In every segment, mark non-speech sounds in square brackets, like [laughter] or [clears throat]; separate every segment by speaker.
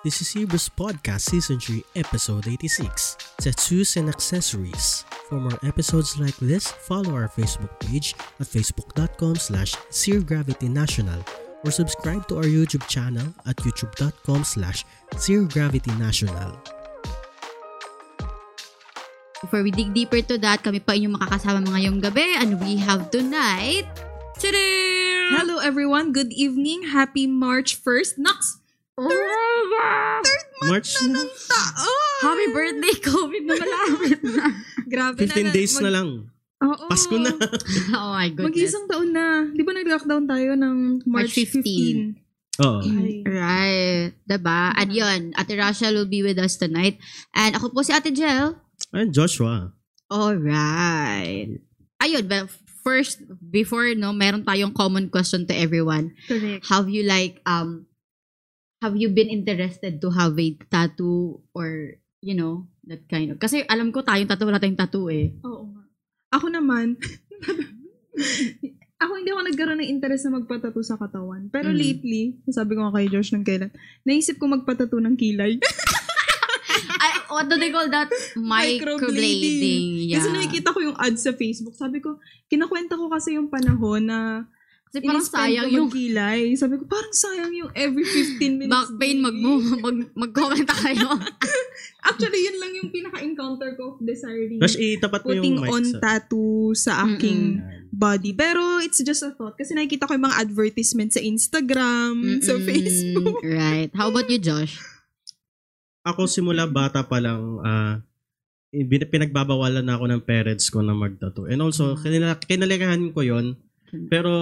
Speaker 1: This is Hebrews Podcast Season 3, Episode 86 Tattoos and Accessories. For more episodes like this, follow our Facebook page at facebook.com slash National or subscribe to our YouTube channel at youtube.com slash National.
Speaker 2: Before we dig deeper to that, kami pa inyong makakasama ngayong gabi and we have tonight... Tada!
Speaker 3: Hello everyone, good evening. Happy March 1st. Nox!
Speaker 2: Oh my God!
Speaker 1: March na.
Speaker 3: Taon!
Speaker 2: Happy birthday, COVID na malapit na.
Speaker 3: Grabe
Speaker 1: 15 days na
Speaker 3: mag-
Speaker 1: lang.
Speaker 3: Oo.
Speaker 1: Pasko na. [laughs]
Speaker 2: oh my goodness.
Speaker 3: Mag-isang taon na. Di ba nag-lockdown tayo ng
Speaker 2: March
Speaker 3: March, 15?
Speaker 1: Oo.
Speaker 3: Ay.
Speaker 2: Right. Diba? And yun, Ate Rachel will be with us tonight. And ako po si Ate Jel.
Speaker 1: Ayun, Joshua.
Speaker 2: Alright. Ayun, but first, before, no, meron tayong common question to everyone.
Speaker 3: Correct.
Speaker 2: Have you like, um, have you been interested to have a tattoo or, you know, that kind of, kasi alam ko tayong tattoo, wala tayong tattoo eh.
Speaker 3: Oo nga. Ako naman, [laughs] ako hindi ako nagkaroon ng interest na magpatato sa katawan. Pero
Speaker 2: Mm.
Speaker 3: lately, sabi ko nga kay Josh ng kailan, naisip ko magpatato ng kilay. [laughs]
Speaker 2: Ay, what do they call that? Microblading. Yeah.
Speaker 3: Kasi nakikita ko yung ads sa Facebook. Sabi ko, kinakwenta ko kasi yung panahon na
Speaker 2: Kasi parang sayang
Speaker 3: ko
Speaker 2: yung
Speaker 3: magkilay. Sabi ko, parang sayang yung every 15 minutes.
Speaker 2: back pain, mag, [laughs] mag, mag-comment kayo. [laughs]
Speaker 3: Actually, yun lang yung pinaka-encounter ko of desiring
Speaker 1: Tapos itapat mo yung
Speaker 3: putting
Speaker 1: mic
Speaker 3: on
Speaker 1: sa...
Speaker 3: tattoo sa aking
Speaker 1: Yan.
Speaker 3: body. Pero it's just a thought. Kasi nakikita ko yung mga advertisement sa Instagram, sa
Speaker 2: Mm-mm.
Speaker 3: Facebook.
Speaker 2: Right. How about you, Josh?
Speaker 1: Ako simula bata pa lang, bin- pinagbabawalan na ako ng parents ko na magtato. And also,
Speaker 2: Ah.
Speaker 1: kinala- kinalikahan ko yon Pero,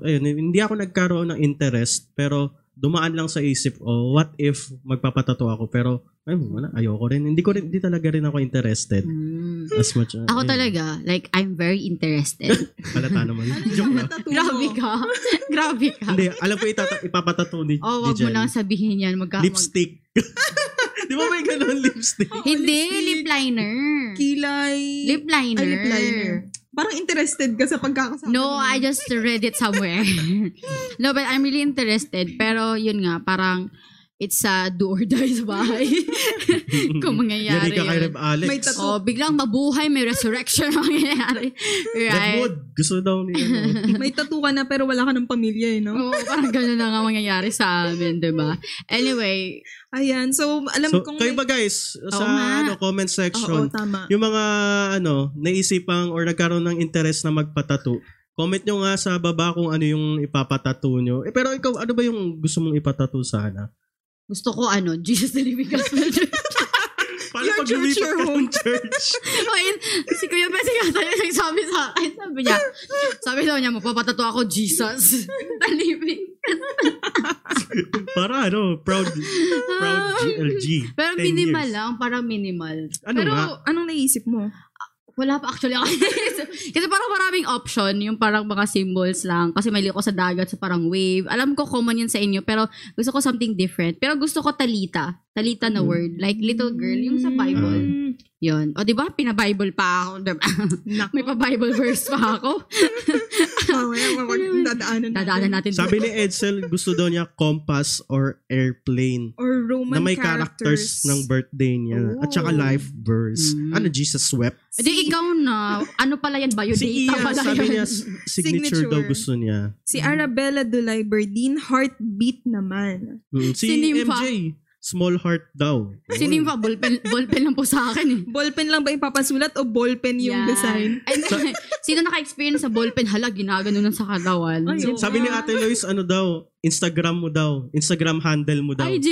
Speaker 1: ayun, hindi ako nagkaroon ng interest. Pero, dumaan lang sa isip, oh, what if magpapatato ako? Pero, ay, wala, ayoko rin. Hindi ko rin, hindi talaga rin ako interested.
Speaker 2: Mm.
Speaker 1: As much. ah,
Speaker 2: Ako
Speaker 1: ayun.
Speaker 2: talaga, like, I'm very interested. [laughs]
Speaker 1: Halata naman.
Speaker 3: Ano
Speaker 1: Joke
Speaker 3: yung
Speaker 1: lang.
Speaker 2: Grabe ka. [laughs] Grabe ka.
Speaker 1: Hindi, alam ko itata- ipapatato ni,
Speaker 2: Oh,
Speaker 1: ni
Speaker 2: wag mo nang sabihin yan. Magka- mag-
Speaker 1: Lipstick. [laughs] Di ba may ganun lipstick?
Speaker 2: Hindi,
Speaker 3: lipstick.
Speaker 2: lip liner.
Speaker 3: Kilay.
Speaker 2: Lip liner.
Speaker 3: Ay, lip liner. Parang interested ka sa pagkakasama.
Speaker 2: No. I just read it somewhere. [laughs] no, but I'm really interested. Pero yun nga, parang it's a do or die sa bahay. [laughs] Kung mangyayari
Speaker 1: Yari ka kay
Speaker 2: yun.
Speaker 1: Reb Alex.
Speaker 3: May tattoo.
Speaker 2: Oh, biglang mabuhay, may resurrection ang mangyayari. Right?
Speaker 1: Redwood. Gusto daw ni ano. [laughs]
Speaker 3: May tattoo ka na pero wala ka ng pamilya eh, no?
Speaker 2: Oo, parang gano'n na nga mangyayari sa amin, di ba? Anyway,
Speaker 3: Ayan. So, alam
Speaker 1: So,
Speaker 3: kong...
Speaker 1: kayo ba guys, sa
Speaker 2: nga.
Speaker 1: ano, comment
Speaker 3: Oo,
Speaker 1: section,
Speaker 3: tama.
Speaker 1: yung mga ano, naisipang or nagkaroon ng interest na magpatato, comment nyo nga sa baba kung ano yung ipapatato nyo. Eh, pero ikaw, ano ba yung gusto mong ipatato sana?
Speaker 2: Gusto ko ano, [laughs] Jesus the Living Gospel Church.
Speaker 1: Paano
Speaker 3: Your
Speaker 1: pag
Speaker 3: church,
Speaker 1: lumipat
Speaker 3: your
Speaker 1: ka
Speaker 3: home.
Speaker 1: ng church? [laughs]
Speaker 2: Ayun, si Kuya Bessie nga tayo nagsabi [laughs] sa akin. Sabi niya, sabi daw niya, magpapatato ako, Jesus. the Living.
Speaker 1: Para ano, proud, proud GLG.
Speaker 2: Pero
Speaker 1: 10
Speaker 2: minimal
Speaker 1: years.
Speaker 2: lang, parang minimal.
Speaker 1: Ano
Speaker 3: pero,
Speaker 1: nga?
Speaker 3: anong naisip mo?
Speaker 2: Wala pa actually ako. [laughs] Kasi parang maraming option, yung parang mga symbols lang. Kasi may liko sa dagat, sa parang wave. Alam ko common yun sa inyo, pero gusto ko something different. Pero gusto ko talita. Talita na
Speaker 1: Mm.
Speaker 2: word. Like little girl, yung sa Bible. Yun. O di ba Pina-Bible pa ako. diba? May pa-Bible verse pa ako. [laughs]
Speaker 3: Mamaya, mamag- dadaanan natin.
Speaker 2: Dadaanan natin.
Speaker 1: Sabi ni Edsel, gusto daw niya compass or airplane
Speaker 3: Or Roman
Speaker 1: na may characters, ng birthday niya. At saka
Speaker 3: Oh.
Speaker 1: life verse.
Speaker 2: Mm.
Speaker 1: Ano, Jesus wept?
Speaker 2: Di ikaw na. Ano pala yan? Biodata
Speaker 1: Si Ian,
Speaker 2: pala
Speaker 1: sabi
Speaker 2: yan.
Speaker 1: niya, s- signature, daw
Speaker 3: Signature.
Speaker 1: gusto niya.
Speaker 3: Si Arabella Dulay Berdin, Heartbeat naman.
Speaker 1: Mm, Si,
Speaker 2: Sinimpa.
Speaker 1: MJ, small heart daw.
Speaker 2: Sinimpa, ballpen, [laughs] ballpen lang po sa akin eh.
Speaker 3: Ballpen lang ba yung papasulat o ballpen yung
Speaker 2: Yan.
Speaker 3: design?
Speaker 2: Ay, [laughs] sino naka-experience sa ballpen? Hala, ginagano nun sa katawan.
Speaker 3: Ay, oo.
Speaker 1: Sabi ni Ate Lois, ano daw, Instagram mo daw. Instagram handle mo daw.
Speaker 2: Ay, [laughs]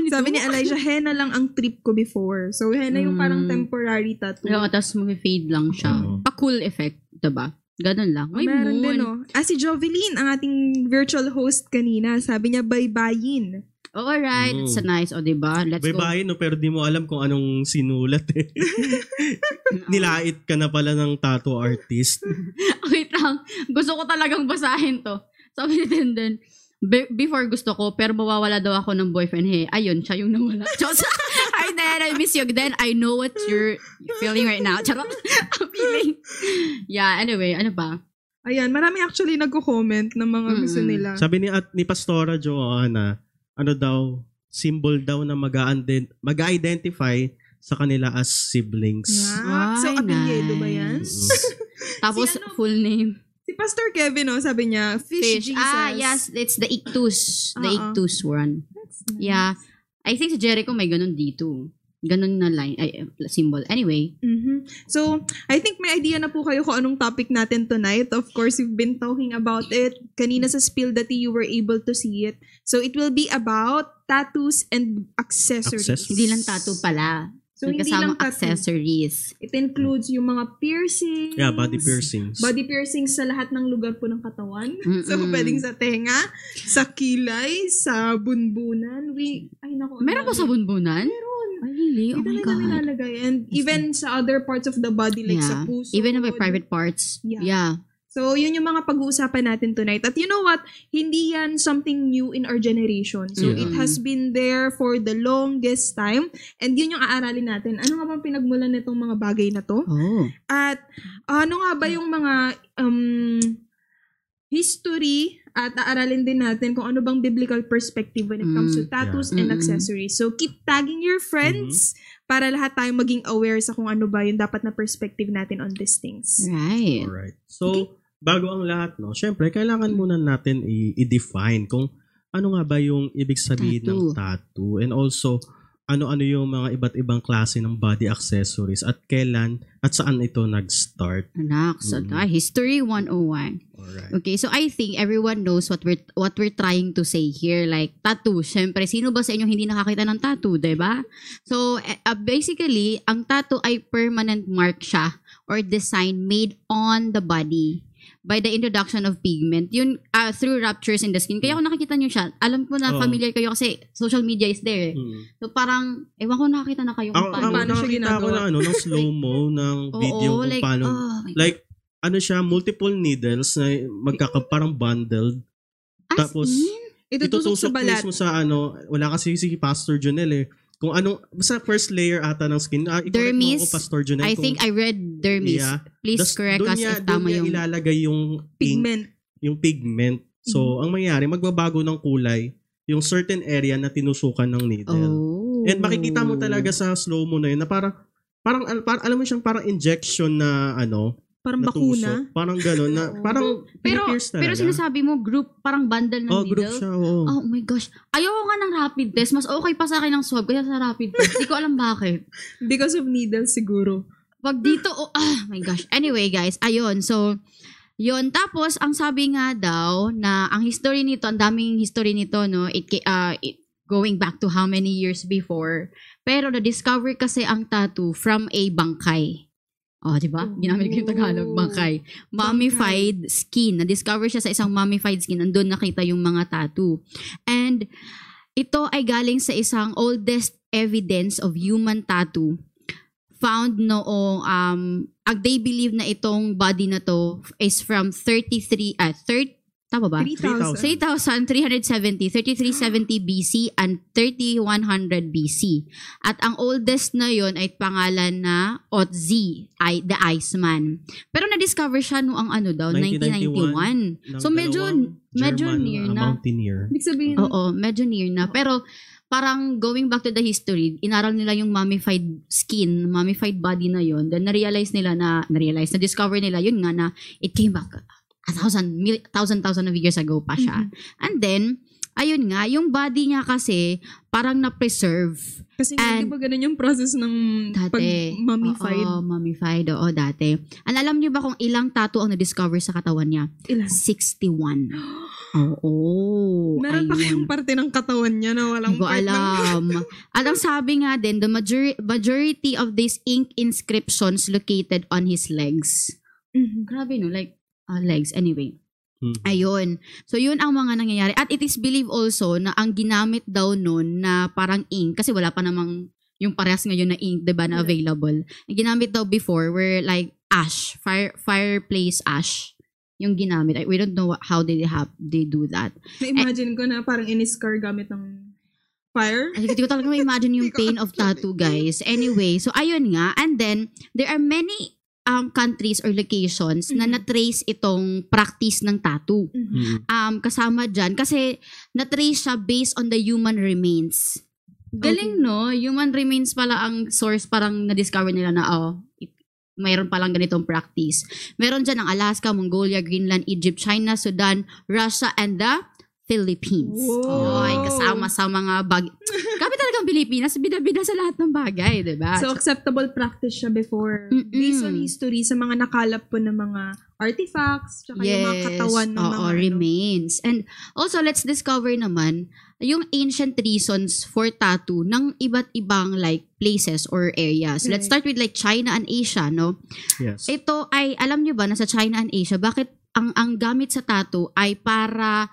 Speaker 2: nito.
Speaker 3: Sabi ni Elijah, henna lang ang trip ko before. So, henna yung parang
Speaker 2: Mm.
Speaker 3: temporary tattoo.
Speaker 2: Oo, tapos mag-fade lang siya.
Speaker 1: Oo.
Speaker 2: Pa-cool effect, diba? Ganun lang. May
Speaker 3: Meron
Speaker 2: moon.
Speaker 3: din, oh. Ah, si Jovelyn, ang ating virtual host kanina, sabi niya, bye-byein.
Speaker 2: Oh, alright.
Speaker 1: Mm.
Speaker 2: It's a nice. O, diba? Let's
Speaker 1: Bye
Speaker 2: go.
Speaker 1: no, pero di mo alam kung anong sinulat eh. [laughs] Nilait ka na pala ng tattoo artist. [laughs]
Speaker 2: Wait lang. Gusto ko talagang basahin to. Sabi ni Tenden, be- before gusto ko, pero mawawala daw ako ng boyfriend. Hey, ayun, siya yung nawala. Diyos. Hi, Dan. I miss you. Then, I know what you're feeling right now. Charot. [laughs] feeling. Yeah, anyway, ano ba?
Speaker 3: Ayan, marami actually nagko-comment ng mga gusto
Speaker 2: Mm.
Speaker 3: nila.
Speaker 1: Sabi ni at ni Pastora Joanna, ano daw, symbol daw na mag-identify sa kanila as siblings.
Speaker 3: Yeah. So,
Speaker 2: Ay,
Speaker 3: apelyido ba yan?
Speaker 2: nice. Tapos,
Speaker 3: Si ano?
Speaker 2: full name.
Speaker 3: Si Pastor Kevin, oh, sabi niya, Fish,
Speaker 2: Fish.
Speaker 3: Jesus.
Speaker 2: Ah, yes. It's the Ictus. The
Speaker 3: Oo.
Speaker 2: Ictus one.
Speaker 3: That's nice.
Speaker 2: Yeah. I think si Jericho may ganun dito. Ganun na line, ay, symbol. Anyway.
Speaker 3: Mhm. So, I think may idea na po kayo kung anong topic natin tonight. Of course, we've been talking about it. Kanina sa Spill That you were able to see it. So, it will be about tattoos and accessories.
Speaker 1: Accessories.
Speaker 2: Hindi lang tattoo pala.
Speaker 3: So,
Speaker 2: May
Speaker 3: hindi lang tattoo.
Speaker 2: accessories.
Speaker 3: It includes yung mga piercings.
Speaker 1: Yeah, body piercings.
Speaker 3: Body piercings sa lahat ng lugar po ng katawan.
Speaker 2: Mm-mm.
Speaker 3: So, pwedeng sa tenga, sa kilay, sa bunbunan. We, ay nako.
Speaker 2: Meron ba sa bunbunan?
Speaker 3: Meron.
Speaker 2: Ay, really? Oh
Speaker 3: Hindi
Speaker 2: my God.
Speaker 3: nilalagay. And even sa other parts of the body, like sa
Speaker 2: Yeah.
Speaker 3: puso.
Speaker 2: Even na may private parts.
Speaker 3: Yeah.
Speaker 2: Yeah.
Speaker 3: So, yun yung mga pag-uusapan natin tonight. At you know what? Hindi yan something new in our generation. So,
Speaker 1: Yeah.
Speaker 3: it has been there for the longest time. And yun yung aaralin natin. Ano nga bang pinagmulan nitong mga bagay na to?
Speaker 2: Oh.
Speaker 3: At ano nga ba yung mga um, history at aaralin din natin kung ano bang biblical perspective when it comes to
Speaker 2: Mm,
Speaker 3: tattoos
Speaker 2: yeah.
Speaker 3: and
Speaker 2: Mm-mm.
Speaker 3: accessories. So, keep tagging your friends para lahat tayo maging aware sa kung ano ba yung dapat na perspective natin on these things.
Speaker 2: Right.
Speaker 1: Alright. So, bago ang lahat, no, syempre, kailangan muna natin i- i-define kung ano nga ba yung ibig sabihin ng tattoo. And also, ano-ano yung mga iba't ibang klase ng body accessories at kailan at saan ito nag-start.
Speaker 2: Anak, so
Speaker 1: Mm-mm.
Speaker 2: ah, History 101.
Speaker 1: Alright.
Speaker 2: Okay, so I think everyone knows what we're what we're trying to say here. Like, tattoo. Siyempre, sino ba sa inyo hindi nakakita ng tattoo, 'di ba? So, uh, basically, ang tattoo ay permanent mark siya or design made on the body by the introduction of pigment. Yun, uh, through ruptures in the skin. Kaya kung nakikita nyo siya, alam ko na
Speaker 1: Oo.
Speaker 2: familiar kayo kasi social media is there. eh.
Speaker 1: Hmm.
Speaker 2: So, parang, ewan ko nakakita na kayo kung
Speaker 1: ako
Speaker 2: paano.
Speaker 3: paano siya
Speaker 1: nakakita ako
Speaker 3: ginagawa?
Speaker 1: na ano, ng [laughs] slow-mo ng video kung
Speaker 2: like,
Speaker 1: paano.
Speaker 2: oh
Speaker 1: like, ano siya, multiple needles na magkaka, parang bundled.
Speaker 2: As
Speaker 1: tapos,
Speaker 2: in?
Speaker 3: Itutusok sa
Speaker 1: Itutusok
Speaker 3: balat.
Speaker 1: mismo sa ano, wala kasi si Pastor Junel eh. Kung anong, basta first layer ata ng skin. Ah, mo
Speaker 2: Dermis,
Speaker 1: ako, Pastor Junel.
Speaker 2: I
Speaker 1: kung-
Speaker 2: think I read dermis.
Speaker 1: Yeah.
Speaker 2: Please
Speaker 1: Das-
Speaker 2: correct
Speaker 1: doon
Speaker 2: us
Speaker 1: niya-
Speaker 2: if tama
Speaker 1: niya
Speaker 2: yung...
Speaker 1: ilalagay yung ink,
Speaker 3: Pigment.
Speaker 1: yung pigment. So,
Speaker 2: Mm-hmm.
Speaker 1: ang mangyayari, magbabago ng kulay yung certain area na tinusukan ng needle.
Speaker 2: Oh.
Speaker 1: And makikita mo talaga sa slow mo na yun na parang, parang, parang alam mo siyang parang injection na ano,
Speaker 3: Parang
Speaker 1: na
Speaker 3: bakuna.
Speaker 1: Parang gano'n na, parang
Speaker 2: Pero, pero sinasabi mo, group, parang bundle ng
Speaker 1: Oh,
Speaker 2: needle.
Speaker 1: group siya, oo.
Speaker 2: Oh my gosh. Ayoko nga ng rapid test. Mas okay pa sa akin ng swab kaya sa rapid test. Hindi ko alam bakit. [laughs]
Speaker 3: Because of needles siguro.
Speaker 2: Wag dito, oh, ah, my gosh. Anyway, guys, ayun. So, yun. Tapos, ang sabi nga daw na ang history nito, ang daming history nito, no, it, ah, it going back to how many years before. Pero na-discover kasi ang tattoo from a bangkay. Oh, di ba? Ginamit ko yung Tagalog, bangkay. Mummified skin. Na-discover siya sa isang mummified skin. Andun nakita yung mga tattoo. And ito ay galing sa isang oldest evidence of human tattoo found noong um they believe na itong body na to is from 33 ah 30 tama ba?
Speaker 3: 3,000.
Speaker 2: 3,370, 3370 BC and 3100 BC. At ang oldest na yon ay pangalan na Otzi, ay the Iceman. Pero na-discover siya noong ano daw, 1991.
Speaker 1: 1991.
Speaker 2: So medyo medyo
Speaker 1: German,
Speaker 2: near
Speaker 1: ah,
Speaker 2: na.
Speaker 1: Mountaineer.
Speaker 3: Ibig sabihin,
Speaker 2: Oo, medyo near na. Pero parang going back to the history, inaral nila yung mummified skin, mummified body na yon. Then na-realize nila na, na-realize, na-discover nila yun nga na it came back a thousand, mil, thousand, thousand of years ago pa siya. And then, ayun nga, yung body niya kasi parang na-preserve.
Speaker 3: kasi nga, di ba ganun yung process ng
Speaker 2: Dati.
Speaker 3: pag-mummified?
Speaker 2: Oo, mummified. Oo, dati. And alam niyo ba kung ilang tattoo ang na-discover sa katawan niya?
Speaker 3: Ilan?
Speaker 2: 61. [gasps] Oo.
Speaker 3: Meron pa
Speaker 2: ayun.
Speaker 3: kayong parte ng katawan niya na walang
Speaker 2: Hindi
Speaker 3: part ng...
Speaker 2: alam. [laughs] At ang sabi nga din, the major- majority of these ink inscriptions located on his legs.
Speaker 3: Mhm.
Speaker 2: Grabe no, like uh, legs. Anyway,
Speaker 1: Hmm.
Speaker 2: ayun. So yun ang mga nangyayari. At it is believed also na ang ginamit daw nun na parang ink, kasi wala pa namang yung parehas ngayon na ink, 'di ba, na
Speaker 3: Yeah.
Speaker 2: available. Ang ginamit daw before were like ash, fire fireplace ash yung ginamit. I- We don't know how they have they do that.
Speaker 3: Na-imagine ko na parang in-scar gamit ng fire.
Speaker 2: Ay, hindi ko talaga ma-imagine yung [laughs] pain of tattoo, guys. Anyway, so ayun nga. And then, there are many um, countries or locations na
Speaker 3: Mhm.
Speaker 2: na-trace itong practice ng tattoo.
Speaker 3: Mhm.
Speaker 1: Mm.
Speaker 2: Um, kasama dyan. Kasi na-trace siya based on the human remains. Galing,
Speaker 3: Okay.
Speaker 2: no? Human remains pala ang source parang na-discover nila na, oh, it, mayroon palang ganitong practice. Meron dyan ang Alaska, Mongolia, Greenland, Egypt, China, Sudan, Russia, and the Philippines.
Speaker 3: Wow.
Speaker 2: Ay, kasama sa mga bag... Kami [laughs] talagang Pilipinas, bida-bida sa lahat ng bagay, di ba?
Speaker 3: So, acceptable practice siya before.
Speaker 2: Mm-mm.
Speaker 3: Based on history, sa mga nakalap po ng mga artifacts, tsaka yung mga katawan ng
Speaker 2: oo,
Speaker 3: mga ano.
Speaker 2: remains. And also, let's discover naman yung ancient reasons for tattoo ng iba't ibang like places or areas. Let's start with like China and Asia, no?
Speaker 1: Yes.
Speaker 2: Ito ay, alam nyo ba, na sa China and Asia, bakit ang ang gamit sa tattoo ay para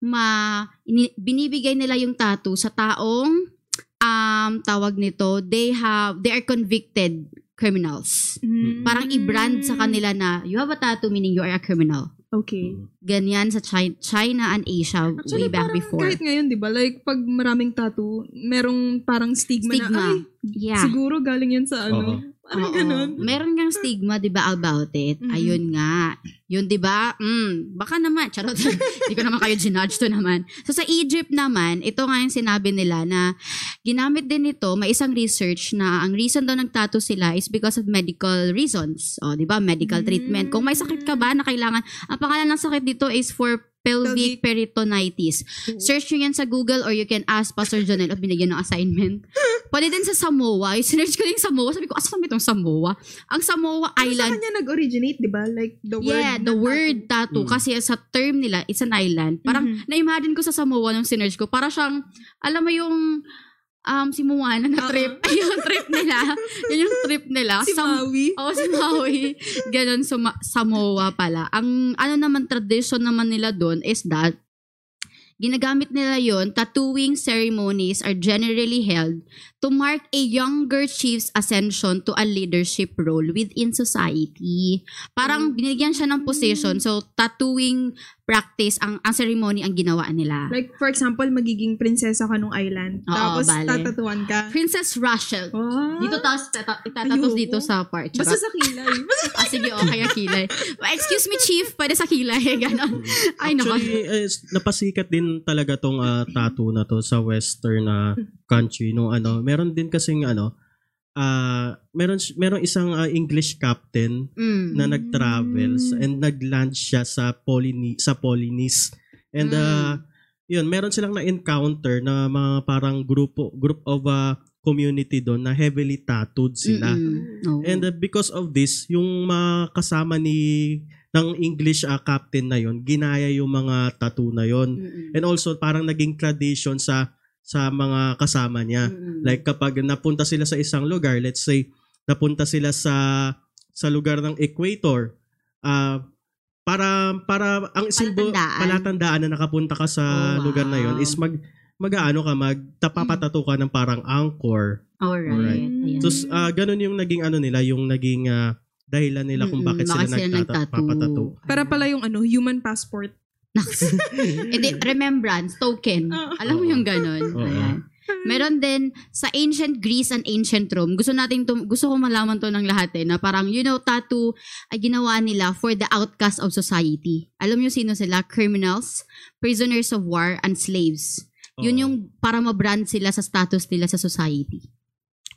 Speaker 2: ma ini- binibigay nila yung tattoo sa taong um tawag nito, they have they are convicted criminals.
Speaker 3: Mm.
Speaker 2: Parang i-brand sa kanila na you have a tattoo meaning you are a criminal.
Speaker 3: Okay.
Speaker 2: Ganyan sa China, China and Asia
Speaker 3: Actually,
Speaker 2: way back
Speaker 3: parang
Speaker 2: before.
Speaker 3: kahit ngayon, di ba? Like, pag maraming tattoo, merong parang stigma,
Speaker 2: Stigma.
Speaker 3: na, ay,
Speaker 2: Yeah.
Speaker 3: siguro galing yan sa ano.
Speaker 1: Oo.
Speaker 3: Parang
Speaker 2: Oo.
Speaker 3: ganun.
Speaker 2: Meron kang stigma, 'di ba, about it?
Speaker 3: Mhm.
Speaker 2: Ayun nga. Yun 'di ba? Mm, baka naman charot. [laughs] Hindi ko naman kayo ginudge to naman. So sa Egypt naman, ito nga yung sinabi nila na ginamit din ito, may isang research na ang reason daw nagtattoo sila is because of medical reasons. O, 'di ba? Medical
Speaker 3: Mm.
Speaker 2: treatment. Kung may sakit ka ba na kailangan, ang pangalan ng sakit dito is for pelvic peritonitis. Search nyo yan sa Google or you can ask Pastor Jonel o binigyan ng assignment. [laughs] Pwede din sa Samoa. Yung sinerch ko yung Samoa. Sabi ko, asan ba itong Samoa? Ang Samoa
Speaker 3: Pero sa
Speaker 2: Island.
Speaker 3: kanya nag-originate, di ba? Like, the word.
Speaker 2: Yeah, the word tattoo.
Speaker 1: Mm.
Speaker 2: Kasi sa term nila, it's an island. Parang
Speaker 3: Mhm.
Speaker 2: na-imagine ko sa Samoa nung sinerch ko. Para siyang, alam mo yung um, si Moana na
Speaker 3: Oo.
Speaker 2: trip. [laughs] yung trip nila. Yun yung trip nila.
Speaker 3: Si
Speaker 2: Sam-
Speaker 3: Maui.
Speaker 2: Oo, si Maui. Ganon, suma- Samoa pala. Ang ano naman, tradition naman nila doon is that ginagamit nila yon tattooing ceremonies are generally held to mark a younger chief's ascension to a leadership role within society. Parang binigyan siya ng position. So, tattooing practice, ang, ang ceremony ang ginawa nila.
Speaker 3: Like, for example, magiging prinsesa ka nung island.
Speaker 2: Oo,
Speaker 3: tapos,
Speaker 2: bale.
Speaker 3: tatatuan ka.
Speaker 2: Princess Rachel.
Speaker 3: Wow.
Speaker 2: Dito tapos tata- itatatos dito sa part.
Speaker 3: Basta sa kilay. Basta [laughs]
Speaker 2: Ah, sige, okay, ang kilay. Excuse me, chief, pwede sa kilay. [laughs] Ganon. Ay.
Speaker 1: Actually, eh, napasikat din talaga tong ah, tattoo na to sa western na country no ano. Meron din kasing ano ah meron meron isang ah, English captain
Speaker 2: Mm.
Speaker 1: na nag-travels and nag-land siya sa Polyni sa Polynes. And uh, yun, meron silang na-encounter na mga parang grupo group of uh, community doon na heavily tattooed sila.
Speaker 2: Mm-mm. Oo.
Speaker 1: And uh, because of this, yung mga kasama ni ng English uh, captain na yon, ginaya yung mga tattoo na yon.
Speaker 2: Mm-mm.
Speaker 1: And also parang naging tradition sa sa mga kasama niya.
Speaker 2: Mm-mm.
Speaker 1: Like kapag napunta sila sa isang lugar, let's say napunta sila sa sa lugar ng equator, ah para para ang simbolo
Speaker 2: Palatandaan.
Speaker 1: palatandaan na nakapunta ka sa
Speaker 2: Oh,
Speaker 1: lugar na yon
Speaker 2: wow.
Speaker 1: is mag mag-aano ka mag tapapatato ka ng parang anchor.
Speaker 2: Alright.
Speaker 1: Alright.
Speaker 2: Ayan.
Speaker 1: So ah ganun yung naging ano nila, yung naging ah, dahilan nila kung bakit sila,
Speaker 2: bakit
Speaker 1: nagtatato.
Speaker 3: para pala yung ano, human passport.
Speaker 2: Naks. [laughs] Edi, remembrance, token.
Speaker 3: Oo.
Speaker 2: Alam mo yung ganun.
Speaker 1: Oo.
Speaker 2: Ayan. Meron din sa ancient Greece and ancient Rome. Gusto natin to, gusto ko malaman to ng lahat eh, na parang you know tattoo ay ginawa nila for the outcast of society. Alam niyo sino sila? Criminals, prisoners of war and slaves. Yun
Speaker 1: Oo.
Speaker 2: yung para ma-brand sila sa status nila sa society.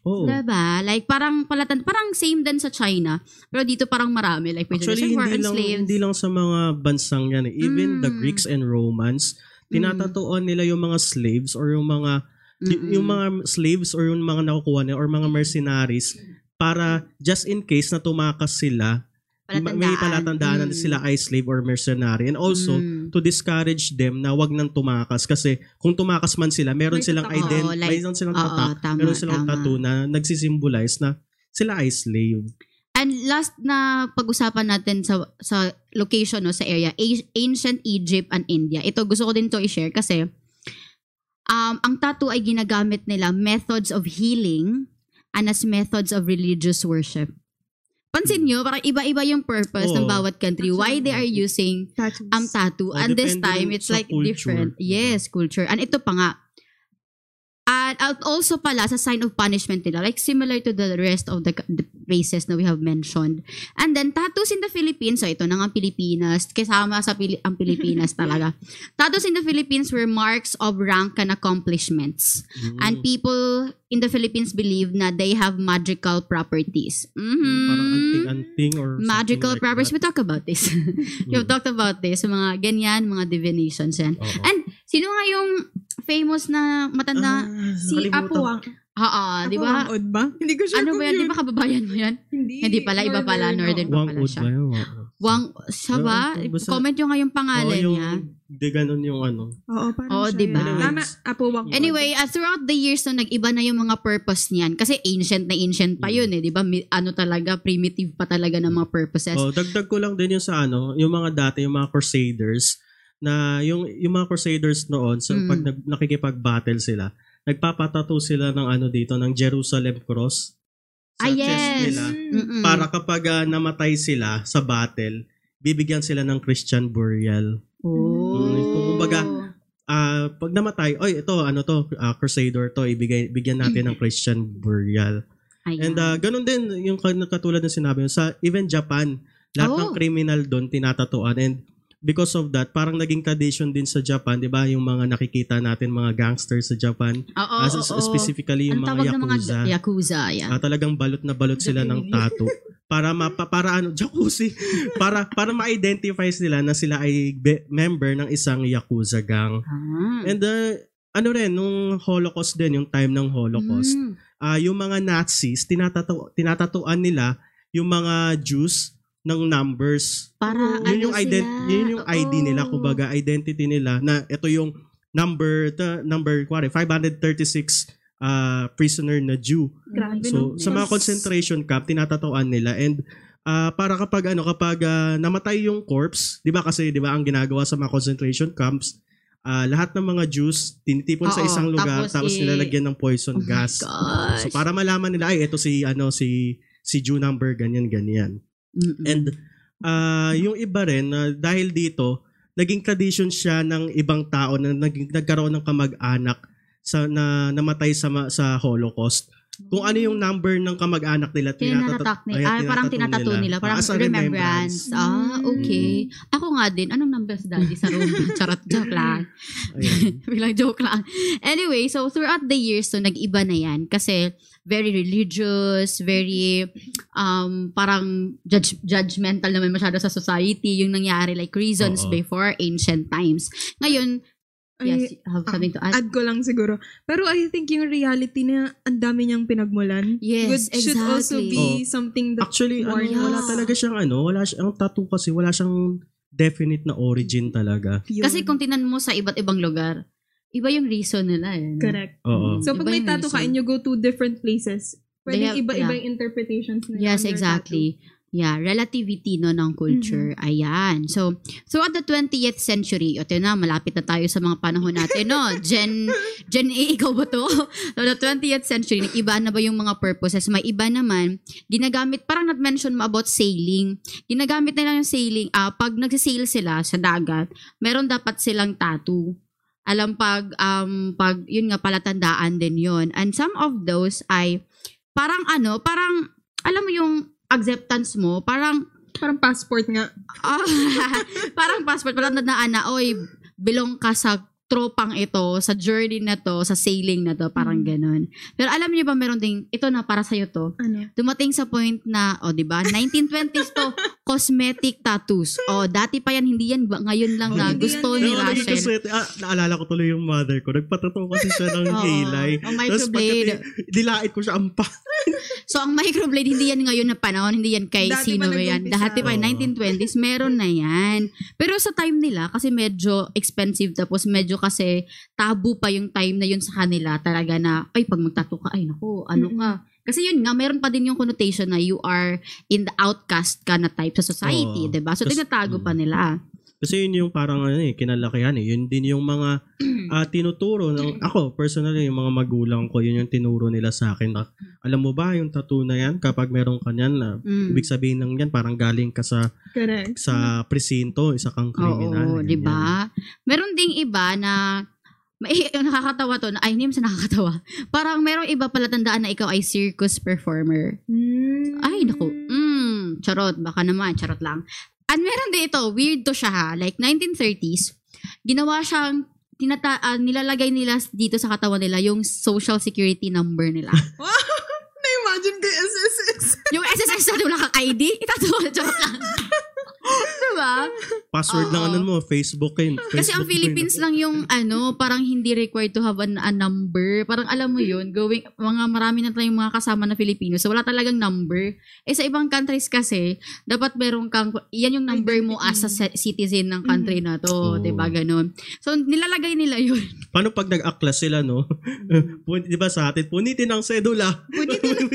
Speaker 1: Oo.
Speaker 2: Diba? Like parang palatan parang same din sa China. Pero dito parang marami like prisoners
Speaker 1: Actually,
Speaker 2: war
Speaker 1: hindi lang,
Speaker 2: slaves.
Speaker 1: hindi lang sa mga bansang yan. eh. Even the
Speaker 2: Mm.
Speaker 1: Greeks and Romans, tinatatuan nila yung mga slaves or yung mga
Speaker 2: Mm-mm.
Speaker 1: yung mga slaves or yung mga nakukuha nila or mga mercenaries para just in case na tumakas sila, ma- may palatandaan na
Speaker 2: Mm.
Speaker 1: sila ay slave or mercenary. And also,
Speaker 2: Mm.
Speaker 1: to discourage them na wag nang tumakas kasi kung tumakas man sila, meron
Speaker 3: May
Speaker 1: silang
Speaker 3: tatak.
Speaker 1: ident,
Speaker 2: Oo, like-
Speaker 1: meron silang
Speaker 2: Oo,
Speaker 1: tatak,
Speaker 2: tama,
Speaker 1: meron silang
Speaker 2: tama.
Speaker 1: tattoo na nagsisimbolize na sila ay slave.
Speaker 2: And last na pag-usapan natin sa sa location no sa area, ancient Egypt and India. Ito gusto ko din to i-share kasi um ang tattoo ay ginagamit nila methods of healing and as methods of religious worship. Pansin nyo, parang iba-iba yung purpose ng
Speaker 1: Oo.
Speaker 2: bawat country. Why they are using
Speaker 3: Tattoos.
Speaker 2: ang tattoo.
Speaker 1: Oh,
Speaker 2: and this
Speaker 1: depende
Speaker 2: time,
Speaker 1: rin
Speaker 2: it's
Speaker 1: sa
Speaker 2: like
Speaker 1: culture.
Speaker 2: different. Yes, culture. And ito pa nga, At also pala, sa sign of punishment nila, like similar to the rest of the, the races na we have mentioned. And then, tattoos in the Philippines, so ito na nga Pilipinas, kasama sa Pili- ang Pilipinas [laughs] talaga. Tattoos in the Philippines were marks of rank and accomplishments.
Speaker 1: Mm.
Speaker 2: And people in the Philippines believe na they have magical properties. Mhm.
Speaker 1: Mm, Parang anting-anting or
Speaker 2: Magical
Speaker 1: like
Speaker 2: properties. We
Speaker 1: that.
Speaker 2: talk about this. [laughs] We've
Speaker 1: Mm.
Speaker 2: talked about this. Mga ganyan, mga divinations yan.
Speaker 1: Oo.
Speaker 2: And sino nga yung famous na matanda?
Speaker 1: Ah,
Speaker 3: Si
Speaker 1: nakalimutan.
Speaker 3: Apo Wang.
Speaker 2: Oo, di ba?
Speaker 3: Wang Od ba? [laughs] Hindi ko sure
Speaker 2: Ano ba yan? Di ba kababayan mo yan?
Speaker 3: Hindi.
Speaker 2: Hindi pala, iba pala, Northern pa
Speaker 1: Wang
Speaker 2: pala siya.
Speaker 1: ba yun? Wang-
Speaker 2: Wang, siya ba?
Speaker 1: Basta-
Speaker 2: Comment nyo nga yung pangalan
Speaker 1: Oo, yung,
Speaker 2: niya.
Speaker 1: Di ganun yung ano.
Speaker 3: Oo, parang
Speaker 2: Oo,
Speaker 3: siya
Speaker 2: diba?
Speaker 3: yun. Tama, Apo Wang Od.
Speaker 2: Anyway, uh, throughout the years no, nag-iba na yung mga purpose niyan. Kasi ancient na ancient pa yun eh. Di ba? Mi- Ano talaga, primitive pa talaga ng mga purposes.
Speaker 1: Oh, dagdag ko lang din yung sa ano, yung mga dati, yung mga crusaders, na yung, yung mga crusaders noon, so
Speaker 2: Mm.
Speaker 1: pag nag, nakikipag-battle sila, nagpapatato sila ng ano dito, ng Jerusalem cross sa
Speaker 2: Ah,
Speaker 1: chest
Speaker 2: yes.
Speaker 1: nila.
Speaker 2: Mm-mm.
Speaker 1: Para kapag ah, namatay sila sa battle, bibigyan sila ng Christian burial.
Speaker 2: Oh.
Speaker 1: Mm, kumbaga, Ah, pag namatay, oy, ito, ano to, ah, crusader to, ibigay, bigyan natin ng Christian burial.
Speaker 2: Ayan.
Speaker 1: And uh, ganun din yung ka- katulad ng sinabi mo sa even Japan, lahat
Speaker 2: Oh.
Speaker 1: ng criminal doon tinatatuan and because of that, parang naging tradition din sa Japan, 'di ba? Yung mga nakikita natin mga gangsters sa Japan,
Speaker 2: Oo,
Speaker 1: as
Speaker 2: oo,
Speaker 1: specifically yung
Speaker 2: Ang
Speaker 1: mga
Speaker 2: ng mga
Speaker 1: yakuza.
Speaker 2: yakuza, yan.
Speaker 1: Ah, talagang balot na balot sila ng tattoo para mapa, para ano [laughs] jacuzzi para para ma-identify nila na sila ay be- member ng isang yakuza gang.
Speaker 2: Ah.
Speaker 1: And uh, ano rin nung Holocaust din yung time ng Holocaust
Speaker 2: Mm.
Speaker 1: ah yung mga Nazis, tinatatu tinatatuan nila yung mga Jews ng numbers.
Speaker 2: Para
Speaker 1: Yun
Speaker 2: ano
Speaker 1: yung, ident-
Speaker 2: sila?
Speaker 1: yun yung ID nila,
Speaker 2: Oo.
Speaker 1: kumbaga identity nila na ito yung number the number kuwari 536 ah prisoner na Jew.
Speaker 3: Grabe,
Speaker 1: So sa mga concentration camp tinatatuan nila and ah, para kapag ano kapag ah, namatay yung corpse, 'di ba kasi 'di ba ang ginagawa sa mga concentration camps ah, lahat ng mga Jews tinitipon sa
Speaker 2: Oo,
Speaker 1: isang lugar
Speaker 2: tapos
Speaker 1: tapos,
Speaker 2: i-
Speaker 1: nilalagyan ng poison
Speaker 2: Oh
Speaker 1: gas. So para malaman nila ay ito si ano si si Jew number ganyan ganyan.
Speaker 2: Mm-mm.
Speaker 1: And ah yung iba rin na dahil dito naging tradition siya ng ibang tao na naging nagkaroon ng kamag-anak sa na namatay sa sa Holocaust. Kung ano yung number ng kamag-anak nila
Speaker 2: Tinatatak ni, ah, parang tinatato nila. Parang
Speaker 1: As a
Speaker 2: remembrance. Ah, okay. Ako nga din. Anong numbers daddy sa room? [laughs] Charot, joke lang. [laughs] Bilang joke lang. Anyway, so throughout the years, so nag-iba na yan. Kasi very religious, very um parang judge, judgmental naman masyado sa society yung nangyari like reasons
Speaker 1: Oo.
Speaker 2: before ancient times. Ngayon, yes,
Speaker 3: Ay,
Speaker 2: have something to add?
Speaker 3: add ko lang siguro. Pero I think yung reality na ang dami niyang pinagmulan
Speaker 2: Yes,
Speaker 3: would, should also
Speaker 2: exactly.
Speaker 3: be
Speaker 1: Oh.
Speaker 3: something that
Speaker 1: Actually, ano,
Speaker 3: warns
Speaker 1: wala talaga siyang ano, wala siyang, ang tattoo kasi wala siyang definite na origin talaga.
Speaker 3: Yun.
Speaker 2: Kasi kung tinan mo sa iba't ibang lugar, iba yung reason nila eh. no?
Speaker 3: Correct.
Speaker 1: Oo.
Speaker 3: So pag
Speaker 2: Iba
Speaker 3: may tattoo ka and you go to different places,
Speaker 2: have-
Speaker 3: iba-iba yung interpretations nila.
Speaker 2: Yes, exactly. Yeah, relativity no ng culture.
Speaker 3: Mm-hmm.
Speaker 2: Ayan. So, throughout the 20th century, ito na, malapit na tayo sa mga panahon natin, no? [laughs] Gen, Gen A, ikaw ba to? [laughs] so, the 20th century, nag-iba na ba yung mga purposes? May iba naman, ginagamit, parang not-mention mo about sailing. Ginagamit nila yung sailing, ah, pag nagsisail sila sa dagat, meron dapat silang tattoo. Alam pag, um, pag, yun nga, palatandaan din yun. And some of those ay, parang ano, parang, alam mo yung acceptance mo, parang,
Speaker 3: Parang passport nga. [laughs]
Speaker 2: ah, parang passport, parang nadaan na, oy, belong ka sa tropang ito, sa journey na to, sa sailing na to, parang
Speaker 3: Mm.
Speaker 2: ganun. Pero alam niyo ba, meron ding, ito na, para sa'yo to,
Speaker 3: Ano?
Speaker 2: dumating sa point na, o oh, di ba 1920s to, [laughs] cosmetic tattoos. O, dati pa yan, hindi yan, ba- ngayon lang na gusto ni Rachel.
Speaker 1: kaswerte, ah, naalala ko tuloy yung mother ko. Nagpatato kasi siya ng [laughs] kilay.
Speaker 2: Ang
Speaker 1: Tapos
Speaker 2: microblade.
Speaker 1: pagka dilait ko siya, ang pa. [laughs]
Speaker 2: So, ang microblade, hindi yan ngayon na panahon, hindi yan kay
Speaker 3: Dati
Speaker 2: sino
Speaker 3: pa
Speaker 2: ba yan. Dati pa,
Speaker 1: Oo.
Speaker 2: 1920s, meron na yan. Pero sa time nila, kasi medyo expensive, tapos medyo kasi tabu pa yung time na yun sa kanila, talaga na, ay, pag magtato ka, ay, naku, ano ka. Kasi yun nga, meron pa din yung connotation na you are in the outcast ka na type sa society,
Speaker 1: Oo.
Speaker 2: 'di ba So, tinatago pa
Speaker 1: mm.
Speaker 2: nila.
Speaker 1: Kasi yun yung parang ano eh, kinalakihan eh. Yun din yung mga [clears throat] ah, tinuturo ng [clears throat] ako personally yung mga magulang ko yun yung tinuro nila sa akin na alam mo ba yung tattoo na yan kapag meron ka niyan na
Speaker 2: Mm.
Speaker 1: ibig sabihin ng yan parang galing ka sa
Speaker 3: Correct.
Speaker 1: sa presinto isa kang kriminal
Speaker 2: Oo. 'di ba? Meron ding iba na May, [laughs] nakakatawa to, ay hindi mo sa nakakatawa. Parang merong iba pala tandaan na ikaw ay circus performer.
Speaker 3: Mm.
Speaker 2: Ay, naku. Mm, charot. Baka naman, charot lang. At meron din ito, weird to siya ha. Like, 1930s, ginawa siyang, tinata, ah, nilalagay nila dito sa katawan nila yung social security number nila. [laughs]
Speaker 3: Na-imagine ko yung SSS.
Speaker 2: yung SSS na wala kang ID, itatawa na charot lang. [laughs] diba?
Speaker 1: Password ng
Speaker 2: Oo.
Speaker 1: ano mo, Facebook kayo.
Speaker 2: Kasi ang Philippines lang yung ano, parang hindi required to have an, a number. Parang alam mo yun, going, mga marami na tayong mga kasama na Filipino. So wala talagang number. Eh sa ibang countries kasi, dapat meron kang, yan yung number mo as a citizen ng country na to.
Speaker 1: Oo.
Speaker 2: 'di ba Ganon. So nilalagay nila yun.
Speaker 1: Paano pag nag-aklas sila, no? [laughs] Pun- di ba sa atin, punitin ang sedula.
Speaker 3: Punitin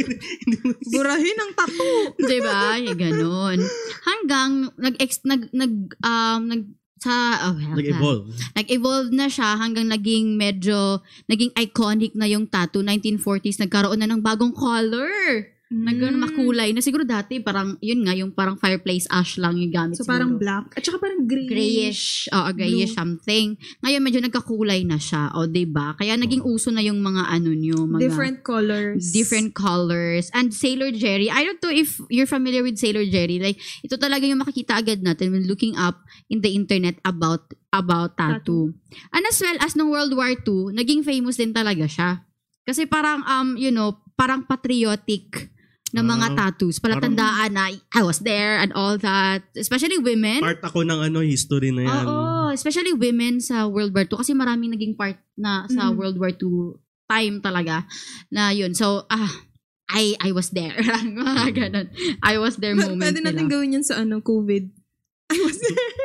Speaker 3: [laughs] Burahin ang tattoo.
Speaker 2: 'di ba Yung ganon. Hanggang, nag, nag, nag, um, nag, sa, oh, well,
Speaker 1: Nag-evolve.
Speaker 2: nag-evolve na siya hanggang naging medyo, naging iconic na yung tattoo. 1940s, nagkaroon na ng bagong color.
Speaker 3: Mm.
Speaker 2: makulay na siguro dati parang yun nga yung parang fireplace ash lang yung gamit
Speaker 3: So
Speaker 2: siguro.
Speaker 3: parang black. At saka parang grayish.
Speaker 2: grayish, oo, grayish
Speaker 3: Blue.
Speaker 2: something. Ngayon medyo nagkakulay na siya, o 'di ba? Kaya naging uso na yung mga ano nyo, mga
Speaker 3: Different colors.
Speaker 2: different colors. And Sailor Jerry, I don't know if you're familiar with Sailor Jerry. Like, ito talaga yung makikita agad natin when looking up in the internet about about tattoo. And as well as nung World War II, naging famous din talaga siya. Kasi parang, um, you know, parang patriotic na mga
Speaker 1: Ah,
Speaker 2: tattoos. Palatandaan na I was there and all that. Especially women.
Speaker 1: Part ako ng ano, history na yan.
Speaker 2: Oo, especially women sa World War II kasi maraming naging part na sa
Speaker 3: Mhm.
Speaker 2: World War II time talaga na yun. So, ah, I I was there. [laughs] Mga ganun. I was there moment
Speaker 3: Pwede natin
Speaker 2: nila.
Speaker 3: gawin yan sa ano, COVID. I was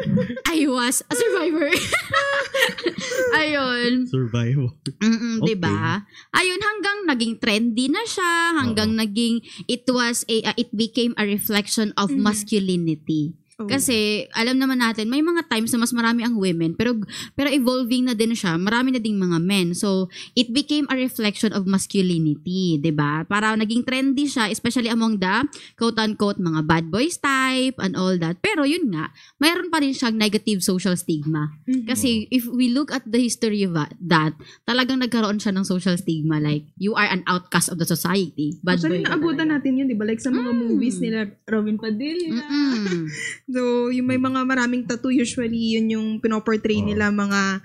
Speaker 3: [laughs]
Speaker 2: I was a survivor. [laughs] Ayun.
Speaker 1: Survival.
Speaker 2: Mm-mm,
Speaker 1: Okay.
Speaker 2: 'di ba? Ayun hanggang naging trendy na siya, hanggang naging it was a uh, it became a reflection of
Speaker 3: Mhm.
Speaker 2: masculinity. Kasi alam naman natin may mga times na mas marami ang women pero pero evolving na din siya, marami na ding mga men. So it became a reflection of masculinity, 'di ba? Para naging trendy siya especially among the quote unquote mga bad boys type and all that. Pero yun nga, mayroon pa rin siyang negative social stigma.
Speaker 3: Mhm.
Speaker 2: Kasi if we look at the history of that, talagang nagkaroon siya ng social stigma like you are an outcast of the society. Bad
Speaker 3: Actually,
Speaker 2: boy ka
Speaker 3: naabutan natin yun, di ba? Like sa mga
Speaker 2: Mm.
Speaker 3: movies nila, Robin Padilla.
Speaker 2: Mm-mm. [laughs]
Speaker 3: So, yung may mga maraming tattoo, usually yun yung pinoportray
Speaker 1: Oo.
Speaker 3: nila mga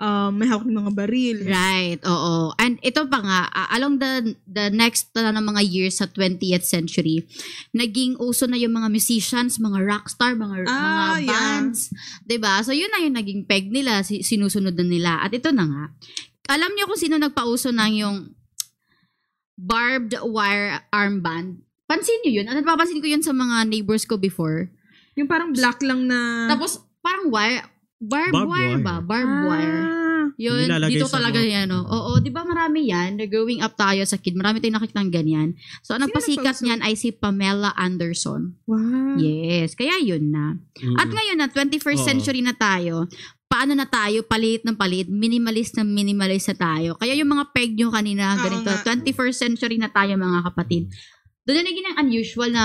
Speaker 3: um, may hawak ng mga baril.
Speaker 2: Right, oo. And ito pa nga, ah, along the the next uh, na mga years sa 20th century, naging uso na yung mga musicians, mga rockstar, mga mga
Speaker 3: Ah, yeah.
Speaker 2: bands, 'di ba? So yun na yung naging peg nila, si- sinusunod na nila. At ito na nga. Alam niyo kung sino nagpauso ng yung barbed wire armband? Pansin niyo yun? At napapansin ko yun sa mga neighbors ko before.
Speaker 3: Yung parang black lang na...
Speaker 2: Tapos parang wire, barbed,
Speaker 1: Barbed
Speaker 2: wire,
Speaker 1: wire.
Speaker 2: ba? Barbed wire.
Speaker 3: Ah,
Speaker 2: Yun,
Speaker 1: Nilalagay
Speaker 2: dito
Speaker 1: sa
Speaker 2: talaga yan. Oh. Oo, di ba marami yan? Na growing up tayo sa kid, marami tayong nakikita ng ganyan. So, ang
Speaker 3: Sino
Speaker 2: nagpasikat
Speaker 3: nagpauso?
Speaker 2: niyan ay si Pamela Anderson.
Speaker 3: wow.
Speaker 2: Yes, kaya yun na.
Speaker 1: Mm.
Speaker 2: At ngayon na, 21st
Speaker 1: Oo.
Speaker 2: century na tayo, paano na tayo, palit ng palit, minimalist na minimalist na tayo. Kaya yung mga peg nyo kanina,
Speaker 3: Oo
Speaker 2: ganito,
Speaker 3: nga.
Speaker 2: 21st century na tayo mga kapatid. Doon na naging ang unusual na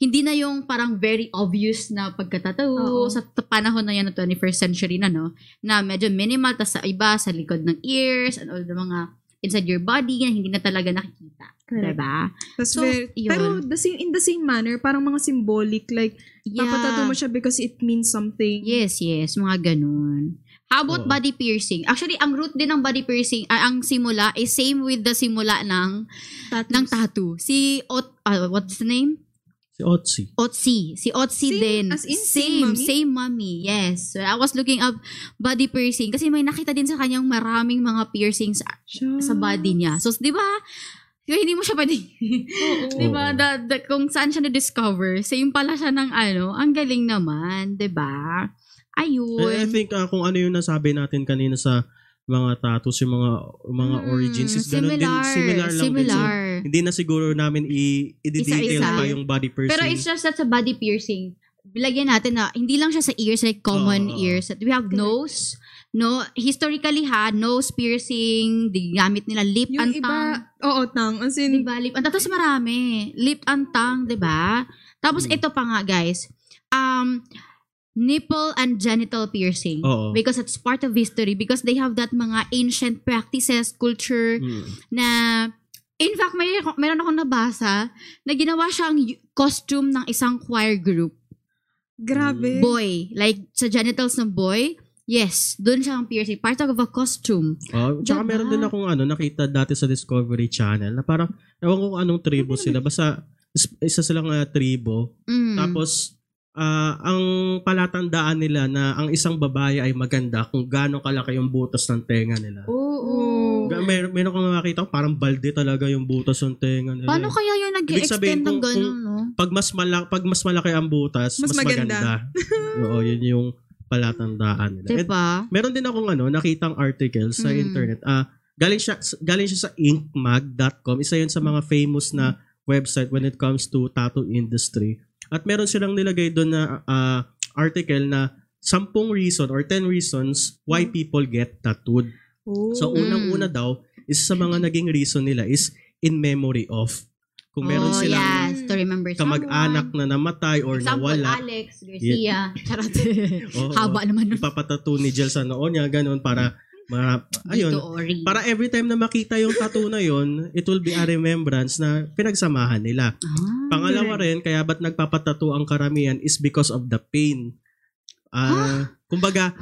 Speaker 2: hindi na yung parang very obvious na pagkatataw sa t- panahon na yan ng 21st century na, no? Na medyo minimal, tas sa iba, sa likod ng ears, and all the mga inside your body, na hindi na talaga nakikita.
Speaker 3: Correct.
Speaker 2: Diba?
Speaker 3: Tas
Speaker 2: So,
Speaker 3: very-
Speaker 2: yun.
Speaker 3: pero the same, in the same manner, parang mga symbolic, like, papatato mo siya because it means something.
Speaker 2: Yes, yes, mga ganun. How about
Speaker 1: Oo.
Speaker 2: body piercing? Actually, ang root din ng body piercing, ah, ang simula is same with the simula ng
Speaker 3: Tattoos.
Speaker 2: ng tattoo. Si Ot, ah, what's the name?
Speaker 1: Si Otzi.
Speaker 2: Otsi. Si Otsi
Speaker 3: Same,
Speaker 2: din.
Speaker 3: as in same
Speaker 2: same,
Speaker 3: mommy?
Speaker 2: same mommy. Yes. So, I was looking up body piercing kasi may nakita din sa kanyang maraming mga piercings
Speaker 3: Siya.
Speaker 2: sa body niya. So, di ba? Kaya hindi mo siya pwede.
Speaker 3: Oo. [laughs]
Speaker 2: di ba? The, the, kung saan siya na-discover, same pala siya ng ano, ang galing naman. Di ba? Ayun.
Speaker 1: Eh, I think ah, kung ano yung nasabi natin kanina sa mga tattoos, yung mga mga
Speaker 2: Mm,
Speaker 1: origins is ganun din. Similar lang din.
Speaker 2: Similar.
Speaker 1: hindi na siguro namin i- i-detail
Speaker 2: Isa-isa.
Speaker 1: pa yung body piercing.
Speaker 2: Pero it's just that sa body piercing, bilagyan natin na hindi lang siya sa ears like common
Speaker 1: Oo,
Speaker 2: ears. That we have nose, no, historically ha, nose piercing, di gamit nila lip
Speaker 3: Yung
Speaker 2: and
Speaker 3: iba,
Speaker 2: tongue.
Speaker 3: oo, tang. As in,
Speaker 2: Diba? Lip and Tapos marami. Lip and tongue, diba? Tapos
Speaker 1: Mm.
Speaker 2: ito pa nga guys. Um, nipple and genital piercing.
Speaker 1: Oo.
Speaker 2: Because it's part of history. Because they have that mga ancient practices, culture,
Speaker 1: Mm.
Speaker 2: na in fact may meron akong nabasa na ginawa siyang y- costume ng isang choir group
Speaker 3: Grabe.
Speaker 2: boy like sa genitals ng boy yes doon siya ang piercing part of a costume
Speaker 1: Oh, tsaka
Speaker 2: Diba?
Speaker 1: meron din akong ano, nakita dati sa Discovery Channel na parang, ewan ko kung anong tribo sila. Basta, is- isa silang uh, tribo.
Speaker 2: mm.
Speaker 1: Tapos, ah, ang palatandaan nila na ang isang babae ay maganda kung gaano kalaki yung butas ng tenga nila.
Speaker 2: oo
Speaker 1: Ga- Mer meron kong makita, parang balde talaga yung butas ng tenga nila.
Speaker 2: paano kaya yun
Speaker 1: Ibig sabihin,
Speaker 2: nag-extend ng
Speaker 1: kung-
Speaker 2: ganun no
Speaker 1: pag mas malaki pag mas malaki ang butas,
Speaker 3: Mas
Speaker 1: mas,
Speaker 3: maganda.
Speaker 1: maganda. [laughs] Oo, yun yung palatandaan nila. And
Speaker 2: diba
Speaker 1: meron din akong ano, nakitang article sa
Speaker 2: Mm.
Speaker 1: internet. Ah, galing siya galing siya sa inkmag.com. Isa 'yun sa mga famous na website when it comes to tattoo industry. At meron silang nilagay doon na ah, article na 10 reason or 10 reasons why people get tattooed.
Speaker 3: Oh.
Speaker 1: So unang-una daw, isa sa mga naging reason nila is in memory of. Kung meron
Speaker 2: oh
Speaker 1: silang
Speaker 2: yes to remember
Speaker 1: kamag-anak na namatay or
Speaker 2: Example,
Speaker 1: nawala,
Speaker 2: Alex Garcia. [laughs] Charot.
Speaker 1: Oo.
Speaker 2: Haba naman nun.
Speaker 1: ipapatato ni Jel sa noo niya, ganun, para, ma, ayun, para every time na makita yung tattoo na yun, it will be a remembrance na pinagsamahan nila.
Speaker 2: Ah.
Speaker 1: Pangalawa rin, kaya ba't nagpapatato ang karamihan is because of the pain. Ah, [gasps] kumbaga,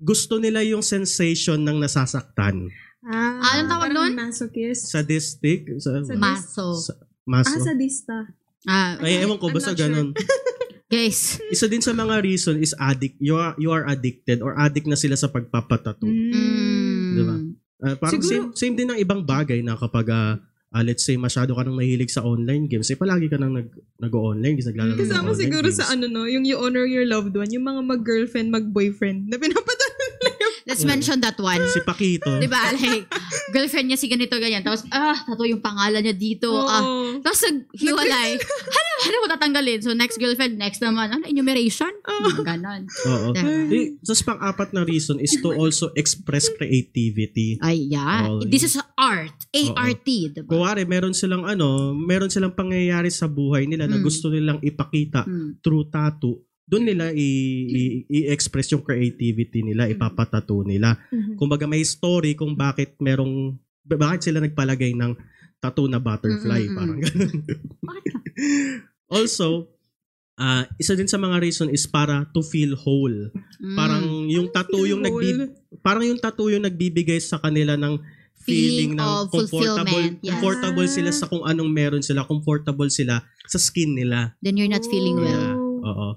Speaker 1: gusto nila yung sensation ng nasasaktan.
Speaker 3: Ah,
Speaker 2: Anong tawag doon?
Speaker 3: Masochist.
Speaker 1: Sadistic? Sa,
Speaker 2: Maso.
Speaker 1: sa- maso?
Speaker 3: Ah, sadista.
Speaker 2: Ah,
Speaker 1: Ay, ewan ko,
Speaker 3: I'm
Speaker 1: basta
Speaker 3: sure.
Speaker 1: ganun. [laughs]
Speaker 2: guys.
Speaker 1: Isa din sa mga reason is addict. You are, you are addicted or addict na sila sa pagpapatato.
Speaker 2: Mm.
Speaker 1: Diba? Ah, parang
Speaker 3: Siguro-
Speaker 1: same, same din ng ibang bagay na kapag ah, ah, let's say masyado ka nang mahilig sa online games, eh palagi ka nang nag, nag-online games, naglalaro ng
Speaker 3: Kasama
Speaker 1: online
Speaker 3: siguro
Speaker 1: games.
Speaker 3: sa ano no, yung you honor your loved one, yung mga mag-girlfriend, mag-boyfriend na pinapadala
Speaker 2: Let's
Speaker 1: Oo.
Speaker 2: mention that one.
Speaker 1: Si Pakito.
Speaker 2: Di ba? Like, girlfriend niya si ganito, ganyan. Tapos, ah, tato yung pangalan niya dito. Ah.
Speaker 3: Oo.
Speaker 2: Tapos, naghiwalay. ano, ano mo tatanggalin? So, next girlfriend, next naman. Ano, enumeration?
Speaker 3: Oo.
Speaker 2: Ganon.
Speaker 1: Oo.
Speaker 2: Diba?
Speaker 1: Tapos pang-apat na reason is to also express creativity.
Speaker 2: Ay, yeah.
Speaker 1: Oo.
Speaker 2: This is art. A-R-T. Diba?
Speaker 1: Kuwari, meron silang ano, meron silang pangyayari sa buhay nila na
Speaker 2: Mm.
Speaker 1: gusto nilang ipakita
Speaker 2: Hmm.
Speaker 1: through tattoo. Doon nila i- i-express yung creativity nila,
Speaker 2: Mm.
Speaker 1: ipapatato nila.
Speaker 3: Mhm.
Speaker 1: Kumbaga may story kung bakit merong ba- bakit sila nagpalagay ng tattoo na butterfly
Speaker 2: Mm, mm,
Speaker 1: parang
Speaker 2: mm.
Speaker 1: ganun. [laughs] Also, ah isa din sa mga reason is para to feel whole.
Speaker 2: Mm.
Speaker 1: Parang yung tattoo yung nagbi parang yung tattoo yung nagbibigay sa kanila ng feeling,
Speaker 2: Feeling
Speaker 1: ng comfortable
Speaker 2: fulfillment, yes.
Speaker 1: comfortable sila sa kung anong meron sila, comfortable sila sa skin nila.
Speaker 2: Then you're not feeling well.
Speaker 1: Yeah. Oo.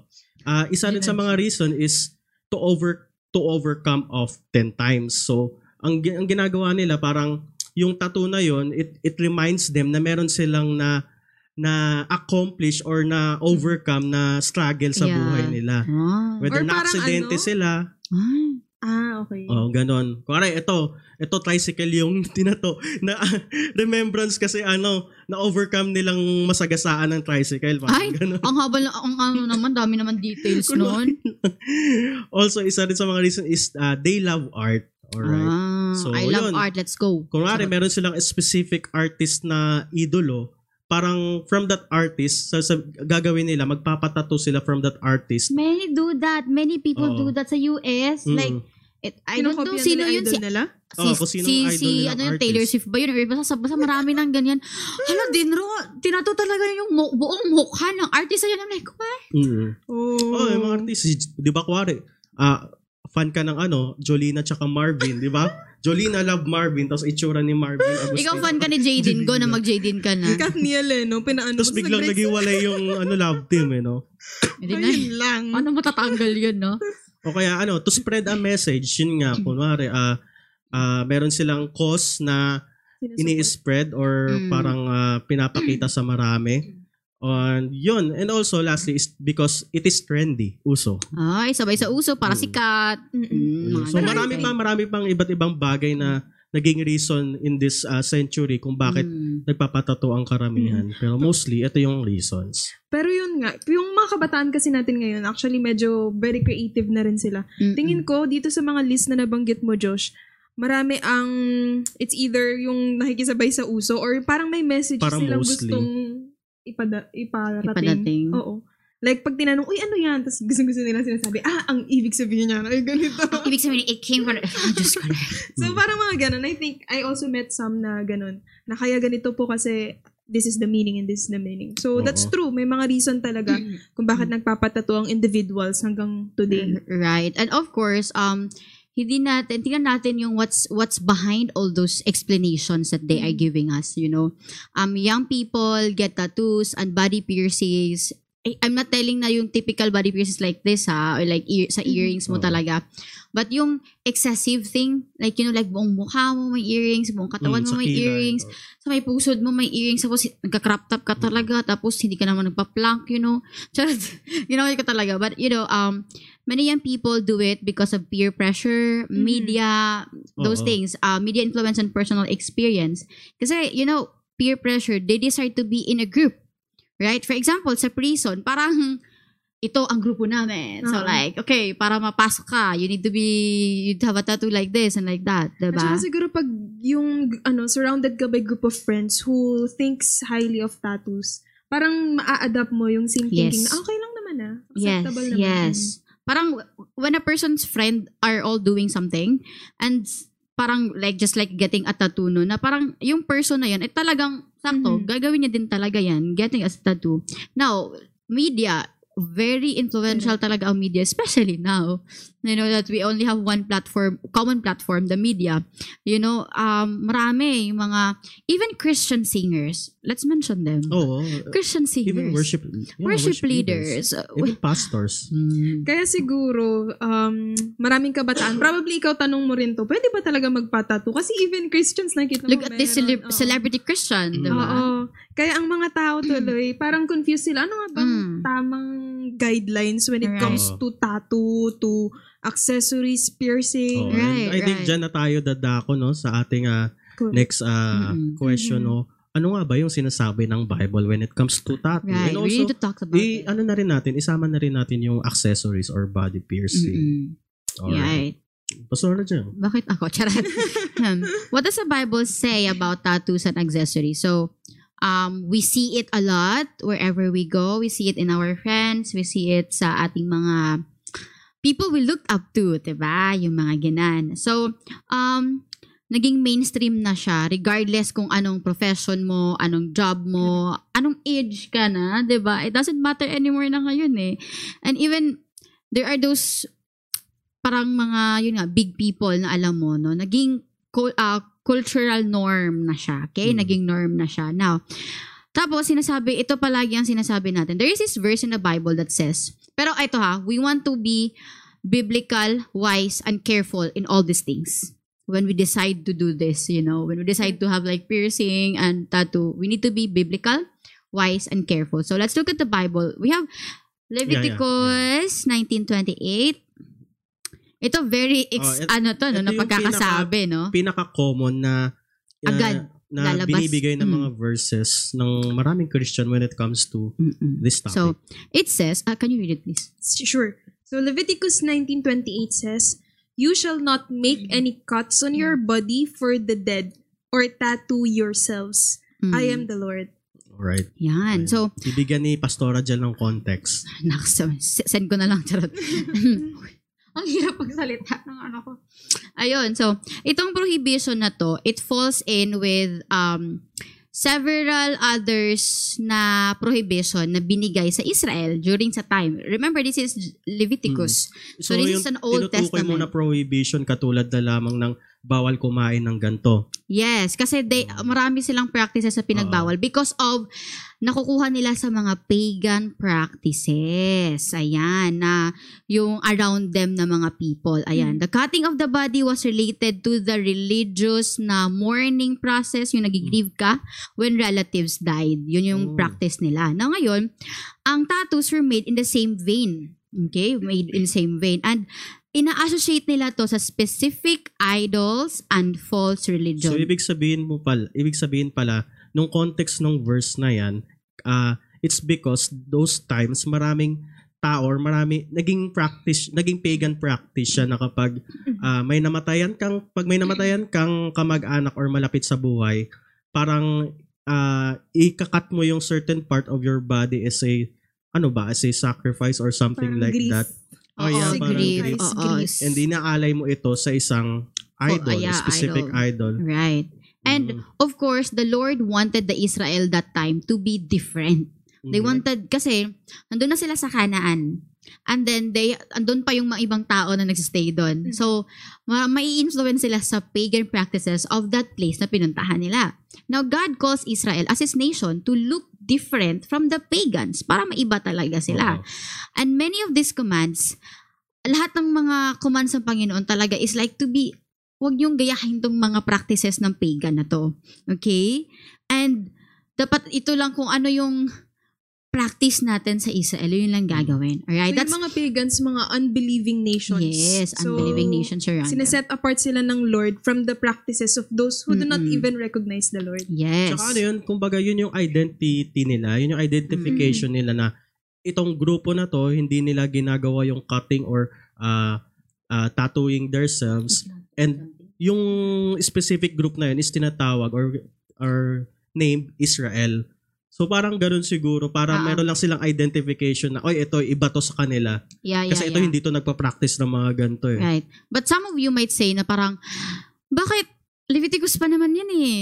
Speaker 1: Ah, isa rin sa mga reason is to over to overcome of 10 times. So, ang, ang ginagawa nila parang yung tattoo na yon it it reminds them na meron silang na na accomplish or na overcome na struggle sa
Speaker 2: Yeah.
Speaker 1: buhay nila.
Speaker 2: Ah.
Speaker 1: Whether
Speaker 3: Or
Speaker 1: na aksidente
Speaker 3: ano?
Speaker 1: sila,
Speaker 2: Ah.
Speaker 3: Ah, okay.
Speaker 1: oh, ganon. Kuwari, ito, ito tricycle yung [laughs] tinato na [laughs] remembrance kasi ano, na overcome nilang masagasaan ng tricycle. Parang
Speaker 2: Ay,
Speaker 1: ganon.
Speaker 2: ang haba, ang ano naman, dami naman details
Speaker 1: Kunwari.
Speaker 2: nun. [laughs]
Speaker 1: also, isa rin sa mga reason is uh, they love art. Alright.
Speaker 2: Ah,
Speaker 1: So,
Speaker 2: I love
Speaker 1: yun.
Speaker 2: art, let's go.
Speaker 1: Kunwari,
Speaker 2: Charot.
Speaker 1: meron silang specific artist na idolo. Parang from that artist, sa, sa gagawin nila, magpapatato sila from that artist.
Speaker 2: Many do that. Many people
Speaker 1: Oo.
Speaker 2: do that sa US.
Speaker 1: Mm.
Speaker 2: Like, it, I don't know sino yun. Si,
Speaker 3: nila?
Speaker 2: si,
Speaker 1: sino
Speaker 2: si, si
Speaker 1: nilang
Speaker 2: ano yung. Taylor Swift ba yun? Or basta, basta marami ng ganyan. [laughs] Hala, dinro, tinato talaga yung mu- buong mukha ng artist. Ayun, I'm like, what?
Speaker 1: Mm.
Speaker 3: Oh.
Speaker 1: Oh, yung mga artist, si- di ba kuwari, ah, fan ka ng ano, Jolina tsaka Marvin, di ba? [laughs] Jolina love Marvin, tapos itsura ni Marvin Agustin.
Speaker 2: Ikaw fan ka ni Jaden, go na mag-Jaden ka na.
Speaker 3: Yung Katniel eh, no? Pinaano
Speaker 1: Tapos biglang
Speaker 3: grades.
Speaker 1: naghiwalay yung ano love team, eh, no?
Speaker 2: Hindi na.
Speaker 3: Ayun lang.
Speaker 2: Paano matatanggal yun, no? [laughs]
Speaker 1: O kaya ano, to spread a message, yun nga, kunwari, ah, ah, meron silang cause na ini-spread or
Speaker 2: Mm.
Speaker 1: parang ah, pinapakita sa marami. And yun, and also lastly is because it is trendy, uso.
Speaker 2: Ay, sabay sa uso para
Speaker 1: Mm.
Speaker 2: sikat. Mm,
Speaker 1: So marami pa, marami pang iba't ibang bagay na naging reason in this ah, century kung bakit
Speaker 2: Mm.
Speaker 1: nagpapatato ang karamihan. Pero mostly, ito yung reasons.
Speaker 3: Pero yun nga, yung mga kabataan kasi natin ngayon, actually medyo very creative na rin sila.
Speaker 2: Mm-mm.
Speaker 3: Tingin ko, dito sa mga list na nabanggit mo, Josh, marami ang, it's either yung nakikisabay sa uso or parang may message
Speaker 1: Parang
Speaker 3: silang
Speaker 1: mostly.
Speaker 3: gustong ipada, iparating.
Speaker 2: Ipadating.
Speaker 3: Oo. Like, pag tinanong, uy, ano yan? Tapos gusto-gusto nila sinasabi, ah, ang ibig sabihin niya, ay, ganito. [laughs]
Speaker 2: Ibig sabihin, it came from, oh, ko na.
Speaker 3: so, parang mga ganun. I think, I also met some na ganun. Na kaya ganito po kasi, this is the meaning and this is the meaning. So, that's
Speaker 1: Oo.
Speaker 3: true. May mga reason talaga kung bakit nagpapatato ang individuals hanggang today.
Speaker 2: Right. And of course, um, hindi natin, tingnan natin yung what's what's behind all those explanations that they are giving us, you know. Um, young people get tattoos and body piercings. I'm not telling na yung typical body piercings like this ha, or like ear, sa earrings mo
Speaker 1: Oo.
Speaker 2: talaga. But yung excessive thing, like you know, like buong mukha mo may earrings, buong katawan
Speaker 1: Mm,
Speaker 2: mo may
Speaker 1: kilay,
Speaker 2: earrings,
Speaker 1: oh.
Speaker 2: sa may pusod mo may earrings, tapos nagka-crop top ka talaga, tapos hindi ka naman nagpa-plank, you know. [laughs] Charot. Ginawa ka talaga. But, you know, um, many young people do it because of peer pressure, media, those
Speaker 1: Oo.
Speaker 2: things, uh, media influence and personal experience. Kasi, you know, peer pressure, they decide to be in a group. Right? For example, sa prison, parang ito ang grupo namin. So
Speaker 3: Oo.
Speaker 2: like, okay, para mapasok ka, you need to be, you have a tattoo like this and like that.
Speaker 3: At
Speaker 2: Diba?
Speaker 3: saka siguro pag yung, ano, surrounded ka by group of friends who thinks highly of tattoos, parang maa-adapt mo yung same thinking
Speaker 2: Yes.
Speaker 3: na, okay lang naman ah.
Speaker 2: Yes,
Speaker 3: Acceptable naman.
Speaker 2: yes. Parang when a person's friend are all doing something and parang like just like getting a tattoo no, na parang yung person na yan ay talagang sakto,
Speaker 3: Mhm.
Speaker 2: gagawin niya din talaga yan, getting a tattoo. Now, media, very influential talaga ang media, especially now. You know, that we only have one platform, common platform, the media. You know, um, marami yung mga, even Christian singers, let's mention them.
Speaker 1: Oo.
Speaker 2: Christian singers.
Speaker 1: Even worship, yeah,
Speaker 2: worship, leaders.
Speaker 1: Even pastors.
Speaker 2: Mm.
Speaker 3: Kaya siguro, um, maraming kabataan, probably ikaw tanong mo rin to, pwede ba talaga magpatato? Kasi even Christians nakita
Speaker 2: Look
Speaker 3: mo
Speaker 2: at this cele-
Speaker 3: Oo.
Speaker 2: celebrity Christian,
Speaker 1: Mm.
Speaker 2: di ba?
Speaker 3: Oo. Kaya ang mga tao tuloy, parang confused sila. Ano nga bang
Speaker 2: Mm.
Speaker 3: tamang guidelines when it
Speaker 2: Right.
Speaker 3: comes to tattoo, to accessories, piercing?
Speaker 1: And
Speaker 2: Right,
Speaker 1: I think
Speaker 2: right.
Speaker 1: dyan na tayo dadako no, sa ating ah,
Speaker 3: Correct.
Speaker 1: next ah,
Speaker 2: Mm-mm.
Speaker 1: question.
Speaker 3: Mhm.
Speaker 1: No? Ano nga ba yung sinasabi ng Bible when it comes to tattoo?
Speaker 2: Right.
Speaker 1: And
Speaker 2: we
Speaker 1: also,
Speaker 2: need to talk about
Speaker 1: i,
Speaker 2: it.
Speaker 1: ano na rin natin, isama na rin natin yung accessories or body piercing.
Speaker 2: Mm-mm.
Speaker 1: Alright.
Speaker 2: Right.
Speaker 1: Pastor na dyan.
Speaker 2: Bakit ako? [laughs] Charot. um, what does the Bible say about tattoos and accessories? So, um, we see it a lot wherever we go. We see it in our friends. We see it sa ating mga people we look up to, ba? Yung mga ginan. So, um, naging mainstream na siya regardless kung anong profession mo, anong job mo, anong age ka na, 'di ba? It doesn't matter anymore na ngayon eh. And even there are those parang mga yun nga big people na alam mo no, naging ah, cultural norm na siya. Okay?
Speaker 1: Mm.
Speaker 2: Naging norm na siya. Now, tapos sinasabi, ito palagi ang sinasabi natin. There is this verse in the Bible that says, pero ito ha, we want to be biblical, wise, and careful in all these things. When we decide to do this, you know, when we decide to have like piercing and tattoo, we need to be biblical, wise, and careful. So let's look at the Bible. We have Leviticus 1928. Ito very ex,
Speaker 1: Oh, et-
Speaker 2: ano to no, na pagkakasabi, no?
Speaker 1: Pinaka-common na na-
Speaker 2: Agad
Speaker 1: na
Speaker 2: lalabas.
Speaker 1: binibigay ng
Speaker 2: Mm.
Speaker 1: mga verses ng maraming Christian when it comes to
Speaker 2: Mm-mm.
Speaker 1: this topic.
Speaker 2: So, it says, ah, can you read it please?
Speaker 3: Sure. So Leviticus 19:28 says, "You shall not make any cuts on your body for the dead or tattoo yourselves.
Speaker 2: Mm.
Speaker 3: I am the Lord."
Speaker 1: Alright.
Speaker 2: Yan. So,
Speaker 1: Ibigyan ni Pastora dyan ng context. [laughs]
Speaker 2: Naks, send ko na lang, charot. [laughs] Ang hirap pagsalita ng ano ko. Ayun, so, itong prohibition na to, it falls in with um, several others na prohibition na binigay sa Israel during sa time. Remember, this is Leviticus. So, this is an Old
Speaker 1: tinutukoy mo
Speaker 2: Testament.
Speaker 1: na prohibition katulad na lamang ng bawal kumain ng ganto.
Speaker 2: Yes, kasi they, marami silang practices sa pinagbawal because of nakukuha nila sa mga pagan practices. Ayan, na yung around them na mga people. Ayan, the cutting of the body was related to the religious na mourning process, yung nagigrieve ka when relatives died. Yun yung
Speaker 1: Oh.
Speaker 2: practice nila. Na ngayon, ang tattoos were made in the same vein. Okay? Made in the same vein. And ina-associate nila to sa specific idols and false religion.
Speaker 1: So ibig sabihin mo pala, ibig sabihin pala nung context ng verse na 'yan, ah it's because those times maraming tao or marami naging practice, naging pagan practice siya na kapag ah, may namatayan kang pag may namatayan kang kamag-anak or malapit sa buhay, parang ah ikakat mo yung certain part of your body as a ano ba, as a sacrifice or something
Speaker 3: Parang
Speaker 1: like
Speaker 3: grief.
Speaker 1: that. Oh, yeah,
Speaker 3: Kasi
Speaker 1: parang
Speaker 2: grief.
Speaker 1: grief.
Speaker 2: Oo.
Speaker 3: grief.
Speaker 1: And inaalay mo ito sa isang idol,
Speaker 2: Oh, yeah,
Speaker 1: specific idol.
Speaker 2: Right. And
Speaker 1: Mm.
Speaker 2: of course, the Lord wanted the Israel that time to be different. They
Speaker 1: Mhm.
Speaker 2: wanted, kasi, nandun na sila sa Kanaan. And then, they, andun pa yung mga ibang tao na nagsistay doon.
Speaker 3: Mm.
Speaker 2: So, ma- mai-influence sila sa pagan practices of that place na pinuntahan nila. Now, God calls Israel as His nation to look different from the pagans para maiba talaga sila.
Speaker 1: Oo.
Speaker 2: And many of these commands, lahat ng mga commands ng Panginoon talaga is like to be, huwag yung gayahin tong mga practices ng pagan na to. Okay? And dapat ito lang kung ano yung practice natin sa Israel, yun lang gagawin. Alright?
Speaker 3: So,
Speaker 2: That's
Speaker 3: yung mga pagans, mga unbelieving nations.
Speaker 2: Yes,
Speaker 3: So,
Speaker 2: unbelieving nations around. them.
Speaker 3: Sineset apart sila ng Lord from the practices of those who do not even recognize the Lord.
Speaker 2: Yes.
Speaker 1: Tsaka ano yun, kumbaga yun yung identity nila, yun yung identification nila na itong grupo na to, hindi nila ginagawa yung cutting or uh, uh, tattooing themselves. And yung specific group na yun is tinatawag or or named Israel. So parang ganun siguro, para
Speaker 2: Ah.
Speaker 1: meron lang silang identification na, oy, ito, iba to sa kanila.
Speaker 2: yeah, yeah,
Speaker 1: Kasi ito
Speaker 2: yeah.
Speaker 1: hindi to nagpa-practice ng mga ganito eh.
Speaker 2: Right. But some of you might say na parang, bakit Leviticus pa naman yan eh.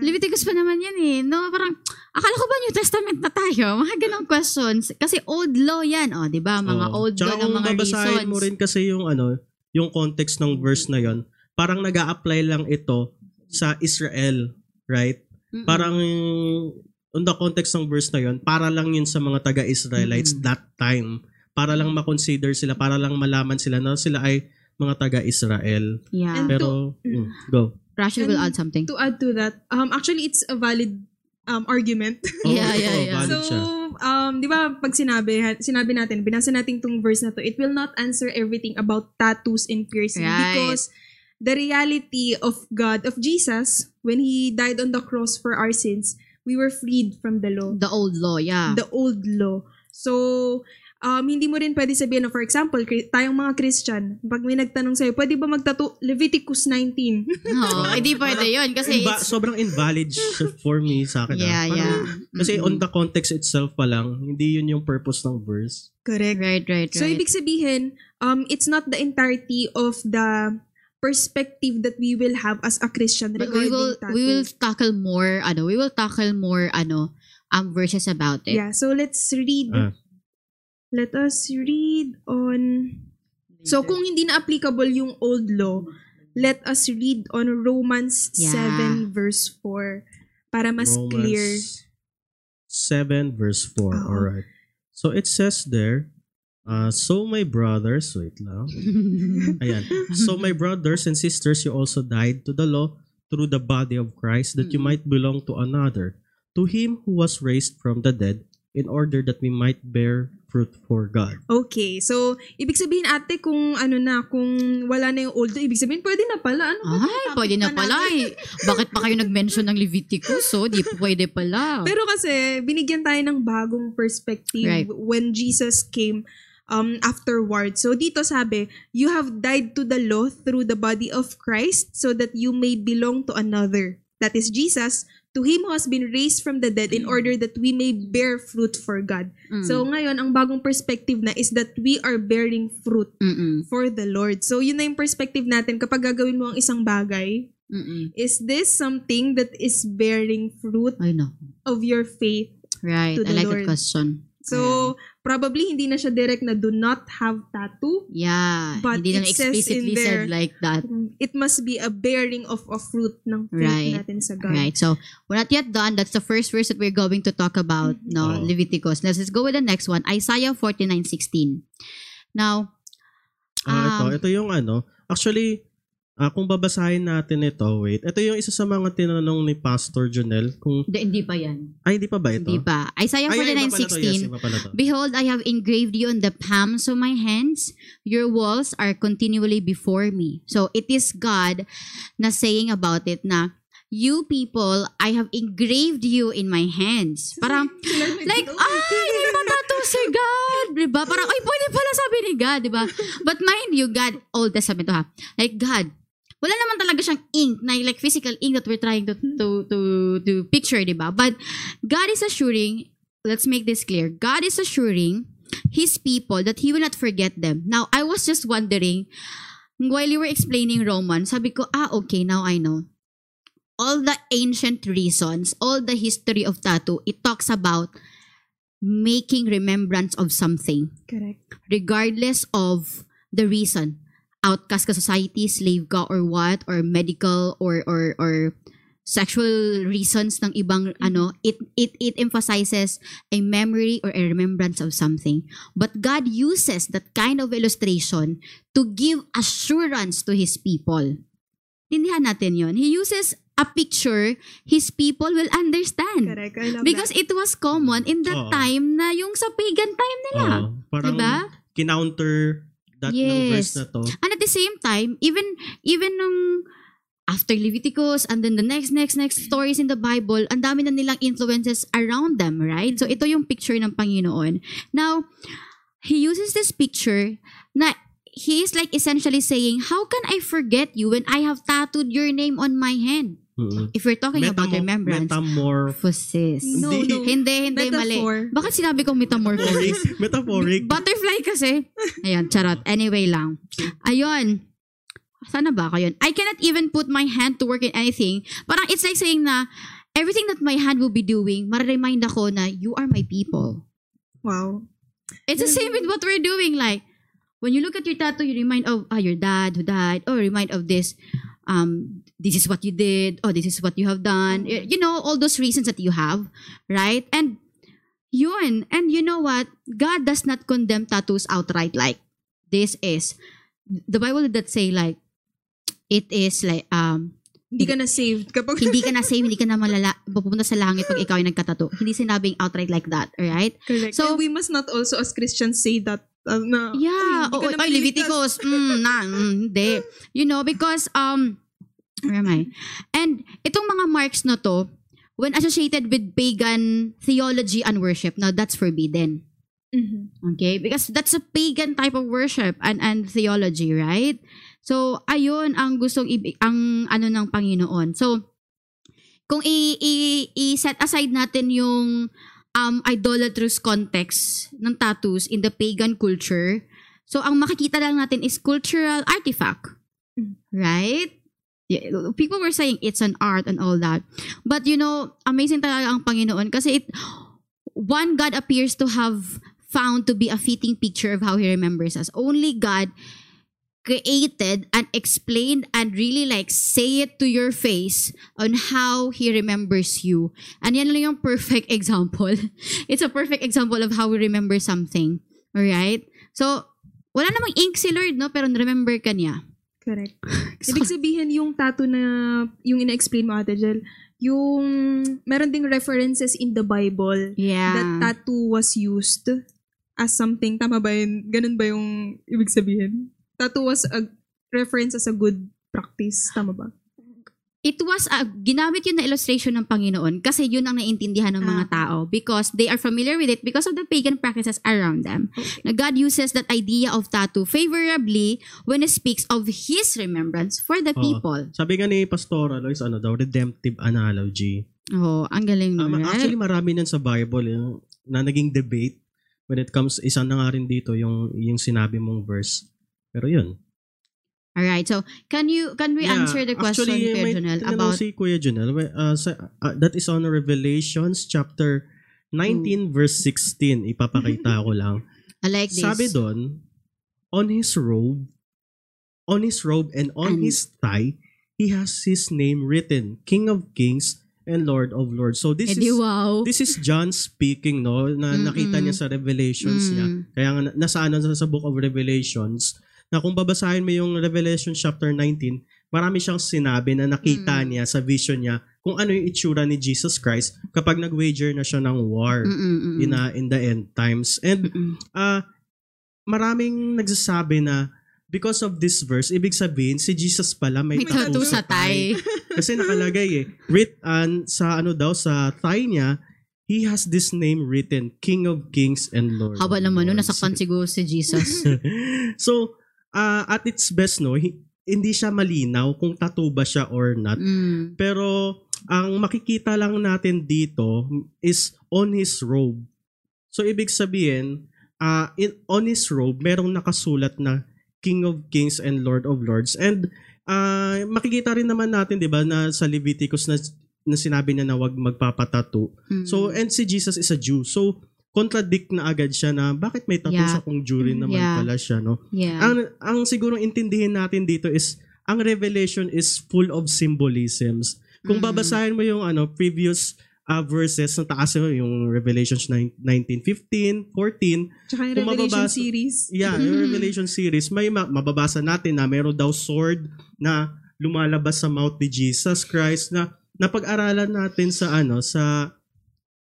Speaker 2: Leviticus pa naman yan eh. No, parang, akala ko ba New Testament na tayo? [laughs] Mga ganong questions. Kasi old law yan, oh, di ba? Mga
Speaker 1: Oo.
Speaker 2: old
Speaker 1: Tsaka
Speaker 2: law ng mga reasons.
Speaker 1: mo rin kasi yung ano, yung context ng verse na yon, parang nag apply lang ito sa Israel, right?
Speaker 2: Mm-mm.
Speaker 1: Parang on the context ng verse na yon, para lang yun sa mga taga-Israelites
Speaker 2: Mm-mm.
Speaker 1: that time. Para lang ma-consider sila, para lang malaman sila na sila ay mga taga-Israel.
Speaker 2: Yeah.
Speaker 3: And
Speaker 1: Pero,
Speaker 3: to-
Speaker 1: mm, go.
Speaker 2: Rachel will add something.
Speaker 3: To add to that, um, actually, it's a valid um, argument. [laughs]
Speaker 1: Oo,
Speaker 2: Yeah, yeah, yeah.
Speaker 1: valid
Speaker 3: so,
Speaker 1: siya.
Speaker 3: um, di ba, pag sinabi, sinabi natin, binasa natin tong verse na to, it will not answer everything about tattoos and piercing
Speaker 2: Right.
Speaker 3: because the reality of God, of Jesus, when He died on the cross for our sins, we were freed from the law,
Speaker 2: The old law, yeah.
Speaker 3: the old law. So, um, hindi mo rin pwede sabihin na, for example, tayong mga Christian, pag may nagtanong sa'yo, pwede ba magtato Leviticus 19?
Speaker 2: No, hindi pwede yun. Kasi
Speaker 1: Inva-
Speaker 2: it's,
Speaker 1: sobrang invalid [laughs] for me sa akin. ah.
Speaker 2: yeah,
Speaker 1: Parang-
Speaker 2: yeah.
Speaker 1: Kasi
Speaker 2: Mm-mm.
Speaker 1: on the context itself pa lang, hindi yun yung purpose ng verse.
Speaker 3: Correct.
Speaker 2: Right, right, right.
Speaker 3: So, ibig sabihin, um, it's not the entirety of the perspective that we will have as a Christian
Speaker 2: But
Speaker 3: regarding
Speaker 2: we will
Speaker 3: tattoo.
Speaker 2: we will tackle more ano, we will tackle more ano um verses about it.
Speaker 3: Yeah, so let's read.
Speaker 1: Ah.
Speaker 3: Let us read on... So, kung hindi na applicable yung old law, let us read on Romans
Speaker 2: Yeah.
Speaker 3: 7 verse 4 para mas
Speaker 1: Romans
Speaker 3: clear.
Speaker 1: 7 verse 4.
Speaker 3: Oo.
Speaker 1: Alright. So it says there, uh, so my brothers, wait lang. [laughs] Ayan. So my brothers and sisters, you also died to the law through the body of Christ that you might belong to another, to him who was raised from the dead, in order that we might bear fruit for God.
Speaker 3: Okay, so ibig sabihin ate kung ano na, kung wala na yung old ibig sabihin pwede na pala. Ano ba
Speaker 2: Ay, pwede na pala eh. Bakit pa kayo nag-mention ng Leviticus? So, di po pwede pala.
Speaker 3: Pero kasi, binigyan tayo ng bagong perspective
Speaker 2: Right.
Speaker 3: when Jesus came um, afterward. So dito sabi, you have died to the law through the body of Christ so that you may belong to another. That is Jesus, to Him who has been raised from the dead in order that we may bear fruit for God.
Speaker 2: Mm.
Speaker 3: So ngayon, ang bagong perspective na is that we are bearing fruit
Speaker 2: Mm-mm.
Speaker 3: for the Lord. So yun na yung perspective natin kapag gagawin mo ang isang bagay.
Speaker 2: Mm-mm.
Speaker 3: Is this something that is bearing fruit
Speaker 2: I know.
Speaker 3: of your faith
Speaker 2: Right.
Speaker 3: To
Speaker 2: I
Speaker 3: the
Speaker 2: like
Speaker 3: Lord.
Speaker 2: that question.
Speaker 3: So, probably hindi na siya direct na do not have tattoo.
Speaker 2: Yeah.
Speaker 3: But
Speaker 2: Hindi lang
Speaker 3: it says
Speaker 2: explicitly
Speaker 3: in there-
Speaker 2: said like that.
Speaker 3: It must be a bearing of a fruit ng faith
Speaker 2: Right.
Speaker 3: natin sa God.
Speaker 2: Right. So, we're not yet done. That's the first verse that we're going to talk about, no,
Speaker 1: Oh.
Speaker 2: Leviticus. Let's just go with the next one, Isaiah 49:16. Now,
Speaker 1: Ah,
Speaker 2: Um,
Speaker 1: ito, ito yung ano. Actually, ah, kung babasahin natin ito, wait. Ito yung isa sa mga tinanong ni Pastor Jonel. Kung,
Speaker 2: hindi, hindi pa yan.
Speaker 1: ay, di pa ba ito?
Speaker 2: Hindi pa. Isaiah
Speaker 1: Ay, ay, iba pala to.
Speaker 2: 49:16.
Speaker 1: Yes.
Speaker 2: Behold, I have engraved you on the palms of my hands. Your walls are continually before me. So, it is God na saying about it na, You people, I have engraved you in my hands. Parang, like, ay, may patato si God. Diba? Parang, ay, pwede pala sabi ni God, diba? But mind you, God, Old Testament to ha. Like, God, wala naman talaga siyang ink, na like physical ink that we're trying to to to to picture, diba? But God is assuring let's make this clear. God is assuring his people that he will not forget them. Now, I was just wondering, while you were explaining Romans, sabi ko, ah, okay, now I know. All the ancient reasons, all the history of tattoo, it talks about making remembrance of something,
Speaker 3: Correct.
Speaker 2: regardless of the reason. Outcast ka society, slave ka, or what, or medical, or, or, or sexual reasons ng ibang ano it it it emphasizes a memory or a remembrance of something. But God uses that kind of illustration to give assurance to his people. Tindihan natin yon he uses a picture his people will understand.
Speaker 3: Correct. I love
Speaker 2: because
Speaker 3: that.
Speaker 2: it was common in that
Speaker 1: Oo.
Speaker 2: time na yung sa pagan time nila.
Speaker 1: Oo, parang
Speaker 2: diba?
Speaker 1: kinounter that ng
Speaker 2: Yes.
Speaker 1: verse na to.
Speaker 2: And at the same time, even even nung after Leviticus and then the next next next stories in the Bible, ang dami na nilang influences around them, right? So ito yung picture ng Panginoon. Now, he uses this picture na he is like essentially saying, how can I forget you when I have tattooed your name on my hand?
Speaker 1: Mm-mm.
Speaker 2: If we're talking about
Speaker 1: Metamo-
Speaker 2: remembrance.
Speaker 1: Metamorph.
Speaker 2: Phosis.
Speaker 3: No,
Speaker 1: Hindi.
Speaker 3: no.
Speaker 2: Hindi, hindi, mali.
Speaker 3: Metaphor.
Speaker 2: Bakit sinabi kong metamorphosis?
Speaker 1: Metaphoric.
Speaker 2: Butterfly kasi. Ayan, charot. Anyway lang. Ayun. Sana ba kayo? I cannot even put my hand to work in anything. Parang it's like saying na, everything that my hand will be doing, mararemind ako na, you are my people.
Speaker 3: Wow.
Speaker 2: It's the same with what we're doing. Like, when you look at your tattoo, you remind of ah, your dad who died, or remind of this, um, this is what you did, oh, this is what you have done. Y- You know, all those reasons that you have, right? And yun. And you know what? God does not condemn tattoos outright like this is. The Bible did that say like, it is like, um,
Speaker 3: Hindi ka na saved kapag...
Speaker 2: hindi ka na [laughs] save, hindi ka na malala, pupunta sa langit pag ikaw ay nagkatato. Hindi sinabing outright like that, alright?
Speaker 3: Correct.
Speaker 2: So-
Speaker 3: And we must not also as Christians say that uh, na,
Speaker 2: Yeah.
Speaker 3: "Ay, hindi
Speaker 2: Oh, oh, Leviticus. Mm, na, mm, hindi. You know, because, um, where am I? And itong mga marks na to, when associated with pagan theology and worship, now that's forbidden.
Speaker 3: Mhm.
Speaker 2: Okay? Because that's a pagan type of worship and, and theology, right? So, ayun ang gustong ibig, ang ano ng Panginoon. So, kung i, i, i-set aside natin yung um, idolatrous context ng tattoos in the pagan culture, so ang makikita lang natin is cultural artifact. Right? People were saying it's an art and all that. But you know, amazing talaga ang Panginoon kasi it, one God appears to have found to be a fitting picture of how He remembers us. Only God created and explained and really like say it to your face on how He remembers you. And yan lang yung perfect [laughs] example. It's a perfect example of how we remember something. Alright? So, wala namang ink si Lord, no? Pero remember ka niya.
Speaker 3: Correct. [laughs] Ibig sabihin yung tattoo na yung ina-explain mo Ate Jel, yung meron ding references in the Bible
Speaker 2: Yeah.
Speaker 3: that tattoo was used as something. Tama ba yun? Ganun ba yung ibig sabihin? Tattoo was a reference as a good practice. Tama ba?
Speaker 2: it was a, ginamit yun na illustration ng Panginoon kasi yun ang naiintindihan ng mga
Speaker 3: Ah.
Speaker 2: tao because they are familiar with it because of the pagan practices around them.
Speaker 3: Okay.
Speaker 2: Na God uses that idea of tattoo favorably when He speaks of His remembrance for the
Speaker 1: Oo.
Speaker 2: people.
Speaker 1: Sabi nga ni Pastor Alois, ano daw, redemptive analogy.
Speaker 2: Oh, ang galing
Speaker 1: Um,
Speaker 2: nun, right?
Speaker 1: Actually, marami nun sa Bible eh, na naging debate when it comes, isa na nga rin dito yung, yung sinabi mong verse. Pero yun.
Speaker 2: Alright, so can you can we
Speaker 1: Yeah,
Speaker 2: answer the question,
Speaker 1: actually,
Speaker 2: Kuya Junel, about
Speaker 1: si Kuya Junel. Uh, sa, uh, that is on Revelations chapter 19 verse 16. Ipapakita ko lang. [laughs]
Speaker 2: I like this?
Speaker 1: Sabi doon, on his robe, on his robe and on
Speaker 2: And-
Speaker 1: his thigh, he has his name written, King of Kings and Lord of Lords. So this
Speaker 2: Eh di
Speaker 1: is
Speaker 2: wow.
Speaker 1: this is John speaking, no, na
Speaker 2: Mm-mm.
Speaker 1: nakita niya sa Revelations niya.
Speaker 2: Mm.
Speaker 1: Kaya nga na- nasa ano sa book of Revelations na kung babasahin mo yung Revelation chapter 19, marami siyang sinabi na nakita
Speaker 2: Mm.
Speaker 1: niya sa vision niya kung ano yung itsura ni Jesus Christ kapag nag-wager na siya ng war
Speaker 2: Mm-mm-mm.
Speaker 1: in, uh, in the end times. And
Speaker 2: Mm-mm.
Speaker 1: ah maraming nagsasabi na because of this verse, ibig sabihin si Jesus pala may,
Speaker 2: May tattoo sa thigh. [laughs]
Speaker 1: Kasi nakalagay eh, writ and sa ano daw sa thigh niya, he has this name written, King of Kings and Lord.
Speaker 2: Haba naman
Speaker 1: Lords.
Speaker 2: nasaktan siguro si Jesus. [laughs]
Speaker 1: so, uh, at its best no, hi- hindi siya malinaw kung tattoo ba siya or not.
Speaker 2: mm.
Speaker 1: Pero ang makikita lang natin dito is on his robe. So, ibig sabihin, uh, in, on his robe, merong nakasulat na King of Kings and Lord of Lords. And uh, makikita rin naman natin, di ba, na sa Leviticus na, na sinabi niya na wag magpapatato.
Speaker 2: Mm.
Speaker 1: So, and si Jesus is a Jew. So, contradict na agad siya na bakit may tattoo
Speaker 2: Yeah.
Speaker 1: sa kung Jew rin naman
Speaker 2: Yeah.
Speaker 1: pala siya, no?
Speaker 2: yeah.
Speaker 1: Ang, ang siguro intindihin natin dito is, ang revelation is full of symbolisms. Kung
Speaker 2: Mm.
Speaker 1: babasahin mo yung ano previous uh, verses na taas mo, yung Revelations 9, 19, 15, 14,
Speaker 3: Tsaka yung Revelation
Speaker 1: mababasa-
Speaker 3: series.
Speaker 1: yeah, yung Revelation series, may ma- mababasa natin na meron daw sword na lumalabas sa mouth ni Jesus Christ na napag-aralan natin sa ano, sa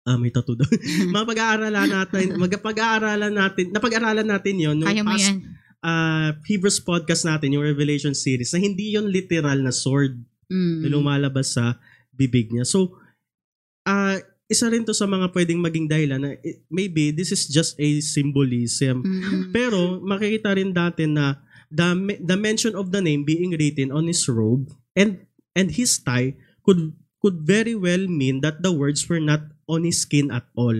Speaker 1: Ah, may tattoo daw. [laughs] Mapag-aaralan natin, magpag-aaralan natin, napag-aralan natin 'yon nung
Speaker 2: Kaya mo
Speaker 1: past
Speaker 2: yan.
Speaker 1: uh, Hebrews podcast natin, yung Revelation series, na hindi yon literal na sword
Speaker 2: Mm.
Speaker 1: na lumalabas sa bibig niya. So, uh, isa rin to sa mga pwedeng maging dahilan na eh, maybe this is just a symbolism.
Speaker 2: Mm.
Speaker 1: Pero makikita rin natin na the, the mention of the name being written on his robe and and his tie could could very well mean that the words were not on his skin at all.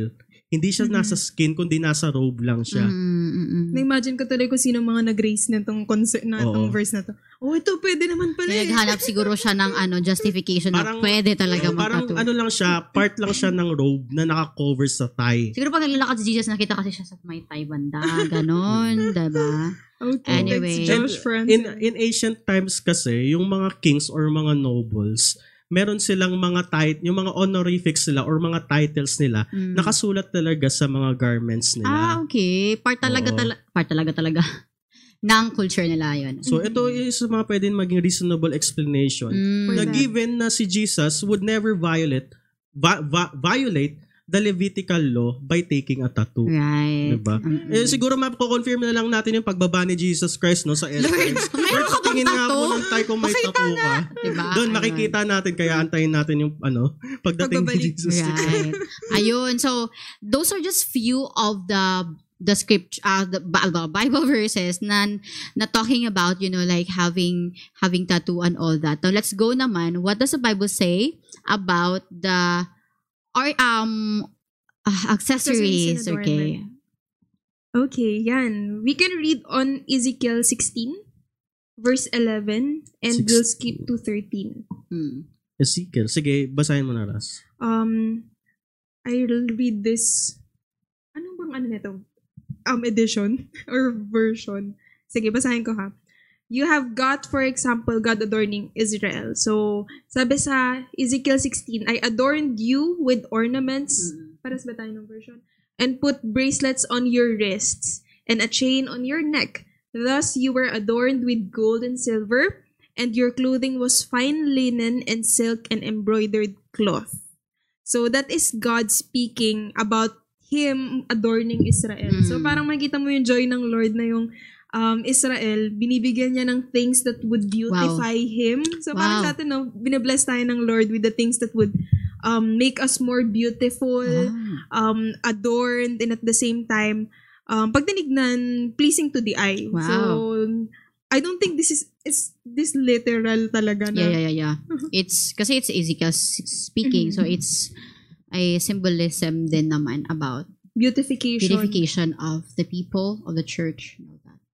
Speaker 1: Hindi siya
Speaker 3: Mhm.
Speaker 1: nasa skin kundi nasa robe lang siya.
Speaker 2: Mm, mm, mm.
Speaker 3: Na-imagine ko tuloy kung sino mga nag-raise na itong concept na itong verse na to. Oh, ito pwede naman pala eh.
Speaker 2: naghanap siguro siya ng ano justification
Speaker 1: Parang-
Speaker 2: na pwede talaga
Speaker 1: So, parang
Speaker 2: magtattoo.
Speaker 1: ano lang siya, part lang siya ng robe na naka-cover sa tie.
Speaker 2: Siguro pag naglalakad si Jesus, nakita kasi siya sa may tay banda. Ganon, [laughs] diba?
Speaker 3: Okay,
Speaker 2: Anyway.
Speaker 3: that's.
Speaker 1: In in ancient times kasi, yung mga kings or mga nobles, meron silang mga tit yung mga honorifics nila or mga titles nila
Speaker 2: Mm.
Speaker 1: nakasulat talaga sa mga garments
Speaker 2: Ah,
Speaker 1: nila.
Speaker 2: okay. Part talaga,
Speaker 1: Oo.
Speaker 2: tala- part talaga talaga [laughs] ng culture nila yun.
Speaker 1: So ito is mga pwedeng maging reasonable explanation
Speaker 2: Mm.
Speaker 1: na given na si Jesus would never violate vi- vi- violate the Levitical law by taking a tattoo.
Speaker 2: Right.
Speaker 1: Diba?
Speaker 2: Mm-mm.
Speaker 1: Eh, siguro mako-confirm na lang natin yung pagbaba ni Jesus Christ no sa
Speaker 2: Lord,
Speaker 1: Essex.
Speaker 2: meron ka bang
Speaker 1: nga
Speaker 2: tattoo?
Speaker 1: po ng tayo kung may
Speaker 2: Pakita
Speaker 1: tattoo ka.
Speaker 2: Diba?
Speaker 1: Doon makikita natin kaya antayin natin yung ano [laughs] pagdating ni
Speaker 3: Pagbabalik.
Speaker 1: Jesus.
Speaker 2: Right. Ayun. So, those are just few of the the script uh, the Bible verses na na talking about you know like having having tattoo and all that. Now let's go naman. What does the Bible say about the or um uh, accessories?
Speaker 3: Accessories and
Speaker 2: Okay.
Speaker 3: Okay, yan. We can read on Ezekiel 16, verse 11, and
Speaker 1: Six-
Speaker 3: we'll skip to 13.
Speaker 2: Hmm.
Speaker 1: Ezekiel. Sige, basahin mo na, Ras.
Speaker 3: Um, I'll read this. Ano bang ano nito? Um, edition [laughs] or version. Sige, basahin ko ha. You have got, for example, God adorning Israel. So, sabi sa Ezekiel 16, I adorned you with ornaments.
Speaker 2: Mm.
Speaker 3: Paras ba tayo ng version? And put bracelets on your wrists and a chain on your neck. Thus you were adorned with gold and silver, and your clothing was fine linen and silk and embroidered cloth. So that is God speaking about Him adorning Israel. So
Speaker 2: Mm.
Speaker 3: parang makikita mo yung joy ng Lord na yung um, Israel, binibigyan niya ng things that would beautify Him. So parang
Speaker 2: Wow.
Speaker 3: sa atin, no, binabless tayo ng Lord with the things that would um, make us more beautiful,
Speaker 2: Ah.
Speaker 3: um, adorned, and at the same time, um, pag tinignan, pleasing to the eye.
Speaker 2: Wow.
Speaker 3: So, I don't think this is, is this literal talaga na.
Speaker 2: Yeah, yeah, yeah, yeah. [laughs] It's kasi it's Ezekiel speaking, so it's a symbolism din naman about
Speaker 3: Beautification.
Speaker 2: beautification of the people of the church.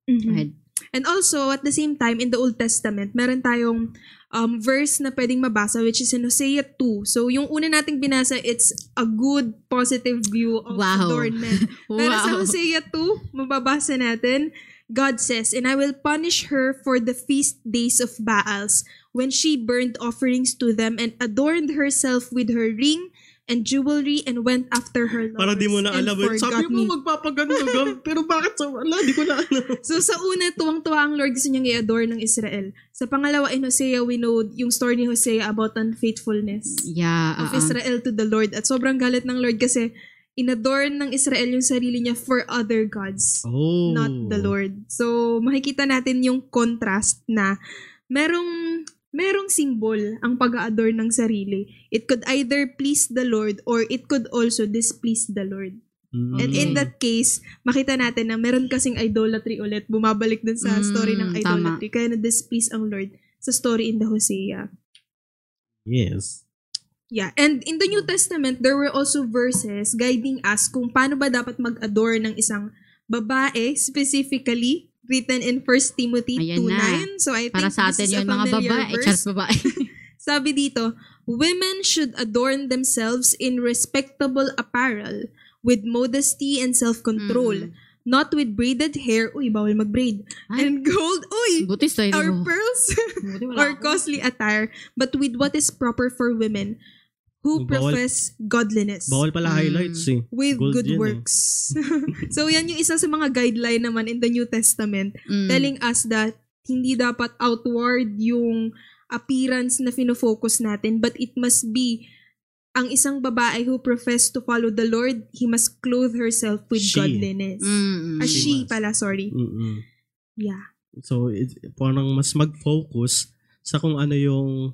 Speaker 3: Mhm.
Speaker 2: Go ahead.
Speaker 3: And also, at the same time, in the Old Testament, meron tayong um, verse na pwedeng mabasa, which is in Hosea 2. So, yung una nating binasa, it's a good, positive view of
Speaker 2: Wow.
Speaker 3: adornment. [laughs] Pero sa
Speaker 2: Wow.
Speaker 3: Hosea 2, mababasa natin, God says, And I will punish her for the feast days of Baals, when she burned offerings to them and adorned herself with her ring and jewelry and went after her lovers
Speaker 1: Para di mo na alam. eh. Sabi
Speaker 3: me.
Speaker 1: mo magpapaganda ka. [laughs] pero bakit sa wala? Di ko na ano.
Speaker 3: So sa una, tuwang-tuwa ang Lord gusto niyang i-adore ng Israel. Sa pangalawa, in Hosea, we know yung story ni Hosea about unfaithfulness
Speaker 2: Yeah.
Speaker 3: of
Speaker 2: uh-uh.
Speaker 3: Israel to the Lord. At sobrang galit ng Lord kasi inadorn ng Israel yung sarili niya for other gods,
Speaker 1: Oh.
Speaker 3: not the Lord. So makikita natin yung contrast na merong merong symbol ang pag-adore ng sarili. It could either please the Lord or it could also displease the Lord.
Speaker 1: Mm.
Speaker 3: And in
Speaker 2: Okay.
Speaker 3: that case, makita natin na meron kasing idolatry ulit. Bumabalik dun sa
Speaker 2: Mm,
Speaker 3: story ng
Speaker 2: tama.
Speaker 3: idolatry. Kaya na-displease ang Lord sa story in the Hosea.
Speaker 1: Yes.
Speaker 3: Yeah, and in the New Testament, there were also verses guiding us kung paano ba dapat mag-adore ng isang babae, specifically written in 1 Timothy
Speaker 2: Ayan
Speaker 3: 2.9. So I think
Speaker 2: Para sa
Speaker 3: this
Speaker 2: atin
Speaker 3: is a
Speaker 2: yun, mga
Speaker 3: familiar
Speaker 2: babae.
Speaker 3: verse.
Speaker 2: Babae. [laughs] [laughs]
Speaker 3: Sabi dito, women should adorn themselves in respectable apparel with modesty and self-control,
Speaker 2: Mm.
Speaker 3: not with braided hair, uy, bawal mag-braid,
Speaker 2: Ay.
Speaker 3: and gold, uy,
Speaker 2: Buti
Speaker 3: or
Speaker 2: mo.
Speaker 3: pearls, [laughs] or costly attire, but with what is proper for women who
Speaker 1: Bawal-
Speaker 3: profess godliness
Speaker 1: Bawal pala
Speaker 2: Mm.
Speaker 1: highlights eh.
Speaker 3: with
Speaker 1: Gold
Speaker 3: good
Speaker 1: yun eh.
Speaker 3: works. [laughs] so yan yung isa sa mga guideline naman in the New Testament
Speaker 2: Mm.
Speaker 3: telling us that hindi dapat outward yung appearance na fino-focus natin but it must be ang isang babae who profess to follow the Lord, he must clothe herself with
Speaker 1: She.
Speaker 3: godliness.
Speaker 2: Mm, mm.
Speaker 3: Ah,
Speaker 1: She
Speaker 3: she pala, sorry.
Speaker 1: Mm-mm.
Speaker 3: Yeah.
Speaker 1: So, it, parang mas mag-focus sa kung ano yung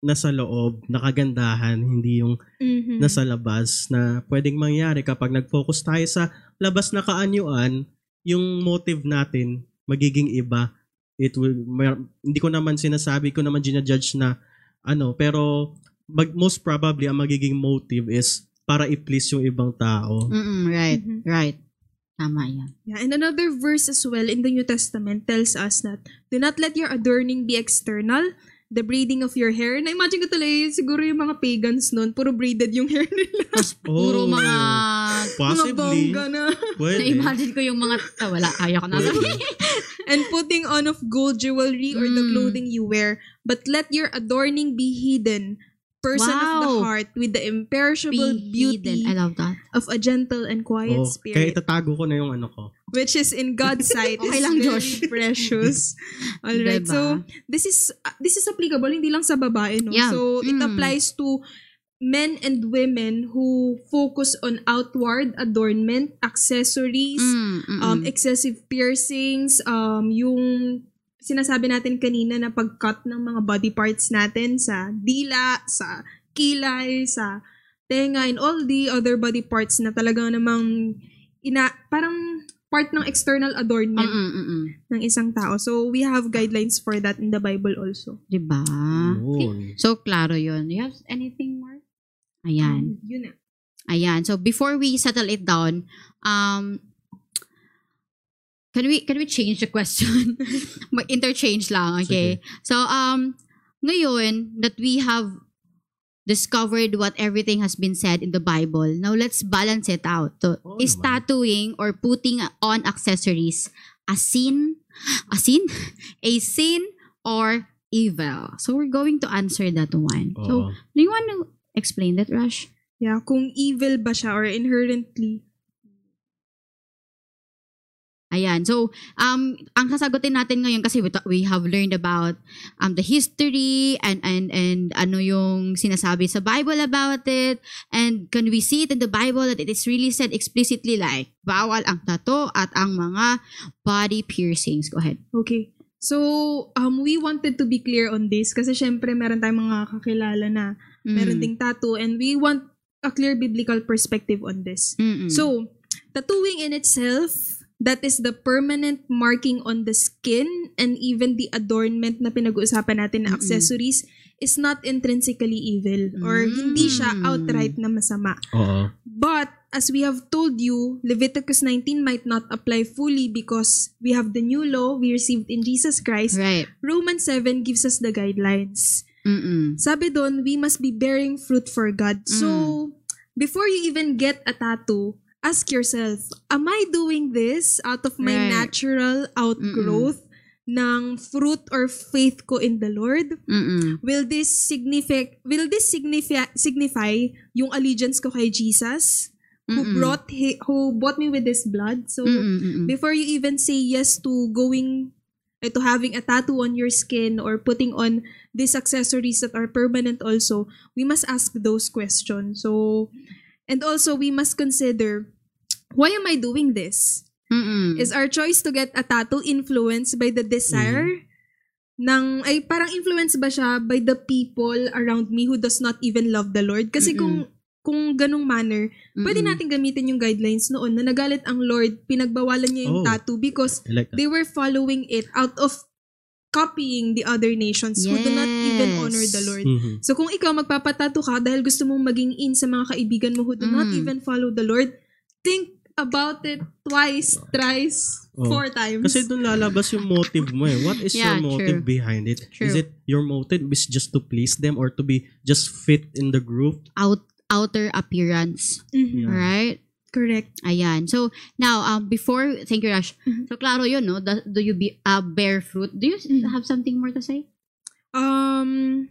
Speaker 1: nasa loob, nakagandahan, hindi yung
Speaker 3: Mhm.
Speaker 1: nasa labas na pwedeng mangyari kapag nag-focus tayo sa labas na kaanyuan, yung motive natin magiging iba. It will, may- hindi ko naman sinasabi ko naman ginajudge na ano, pero mag, most probably ang magiging motive is para i-please yung ibang tao.
Speaker 2: Mm-mm, right,
Speaker 3: Mhm.
Speaker 2: right. Tama yan.
Speaker 3: Yeah, and another verse as well in the New Testament tells us that do not let your adorning be external, the braiding of your hair. Na-imagine ko tuloy, siguro yung mga pagans nun, puro braided yung [laughs] hair nila.
Speaker 2: Puro
Speaker 1: Oh,
Speaker 2: mga...
Speaker 3: mga
Speaker 1: Possibly.
Speaker 3: bongga na.
Speaker 1: Pwede.
Speaker 2: Na-imagine ko yung mga... Ah, wala, kaya ko na [laughs]
Speaker 3: and putting on of gold jewelry or the
Speaker 2: Mm.
Speaker 3: clothing you wear. But let your adorning be hidden, person of the
Speaker 2: Wow.
Speaker 3: heart, with the imperishable
Speaker 2: Be
Speaker 3: beauty
Speaker 2: hidden. I love that.
Speaker 3: of a gentle and quiet
Speaker 1: Oh, kaya
Speaker 3: spirit,
Speaker 1: itatago ko na yung ano ko.
Speaker 3: which is in God's [laughs] sight
Speaker 2: Okay
Speaker 3: is
Speaker 2: lang,
Speaker 3: very
Speaker 2: Josh.
Speaker 3: precious. [laughs] Alright,
Speaker 2: Diba?
Speaker 3: so this is uh, this is applicable hindi lang sa babae, no?
Speaker 2: Yeah.
Speaker 3: So it
Speaker 2: Mm.
Speaker 3: applies to men and women who focus on outward adornment, accessories,
Speaker 2: Mm, mm,
Speaker 3: um, excessive piercings, um, yung sinasabi natin kanina na pag-cut ng mga body parts natin sa dila, sa kilay, sa tenga, and all the other body parts na talaga namang ina, parang part ng external adornment
Speaker 2: Mm, mm, mm.
Speaker 3: ng isang tao. So, we have guidelines for that in the Bible also.
Speaker 2: Diba? Okay. So, klaro yun. You have anything more? Ayan.
Speaker 3: Um, yun na.
Speaker 2: Ayan. So before we settle it down, um can we can we change the question? [laughs] Mag-interchange lang, okay? So um ngayon that we have discovered what everything has been said in the Bible, now let's balance it out. So,
Speaker 1: Oo
Speaker 2: is
Speaker 1: naman.
Speaker 2: tattooing or putting on accessories a sin? A sin? [laughs] A sin or evil? So we're going to answer that one. So
Speaker 1: Oo.
Speaker 2: do you want to explain that, Rush?
Speaker 3: Yeah, kung evil ba siya or inherently.
Speaker 2: Ayan. So, um, ang sasagutin natin ngayon kasi we, we have learned about um, the history and, and, and ano yung sinasabi sa Bible about it. And can we see it in the Bible that it is really said explicitly like, bawal ang tato at ang mga body piercings. Go ahead.
Speaker 3: Okay. So, um, we wanted to be clear on this kasi syempre meron tayong mga kakilala na meron
Speaker 2: Mm.
Speaker 3: ding tattoo and we want a clear biblical perspective on this.
Speaker 2: Mm-mm.
Speaker 3: So, tattooing in itself, that is the permanent marking on the skin and even the adornment na pinag-uusapan natin na accessories is not intrinsically evil or hindi siya
Speaker 2: Mm.
Speaker 3: outright na masama.
Speaker 1: Oo.
Speaker 3: But as we have told you, Leviticus 19 might not apply fully because we have the new law we received in Jesus Christ.
Speaker 2: right.
Speaker 3: Romans 7 gives us the guidelines.
Speaker 2: Mm-mm.
Speaker 3: Sabi doon, we must be bearing fruit for God. So, before you even get a tattoo, ask yourself, am I doing this out of my
Speaker 2: Right.
Speaker 3: natural outgrowth ng fruit or faith ko in the Lord?
Speaker 2: Mm-mm.
Speaker 3: Will this signify will this signify signify yung allegiance ko kay Jesus who
Speaker 2: Mm-mm.
Speaker 3: brought he, who bought me with his blood? So,
Speaker 2: Mm-mm. Mm-mm.
Speaker 3: before you even say yes to going eh, to having a tattoo on your skin or putting on these accessories that are permanent also we must ask those questions so and also we must consider why am i doing this
Speaker 2: Mm-mm.
Speaker 3: is our choice to get a tattoo influenced by the desire ng ay parang influenced ba siya by the people around me who does not even love the Lord kasi kung kung ganong manner pwede
Speaker 2: Mm-mm.
Speaker 3: natin gamitin yung guidelines noon na nagalit ang Lord pinagbawalan niya yung
Speaker 1: Oh.
Speaker 3: tattoo because
Speaker 1: like that.
Speaker 3: they were following it out of copying the other nations who do not
Speaker 2: Yes.
Speaker 3: honor the Lord.
Speaker 1: Mhm.
Speaker 3: So kung ikaw magpapatato ka dahil gusto mong maging in sa mga kaibigan mo who do not
Speaker 2: Mm.
Speaker 3: even follow the Lord, think about it twice, thrice,
Speaker 1: Oh.
Speaker 3: four times.
Speaker 1: Kasi doon lalabas yung motive mo eh. What is [laughs]
Speaker 2: Yeah,
Speaker 1: your motive
Speaker 2: true.
Speaker 1: behind it?
Speaker 2: True.
Speaker 1: Is it your motive is just to please them or to be just fit in the group?
Speaker 2: Out, outer appearance.
Speaker 3: Mhm.
Speaker 1: Yeah.
Speaker 2: Right?
Speaker 3: Correct.
Speaker 2: Ayan. So, now, um, before, thank you, Rash.
Speaker 3: Mhm.
Speaker 2: So, klaro yun, no? Do, do you be, uh, bear fruit? Do you
Speaker 3: Mhm.
Speaker 2: have something more to say?
Speaker 3: Um,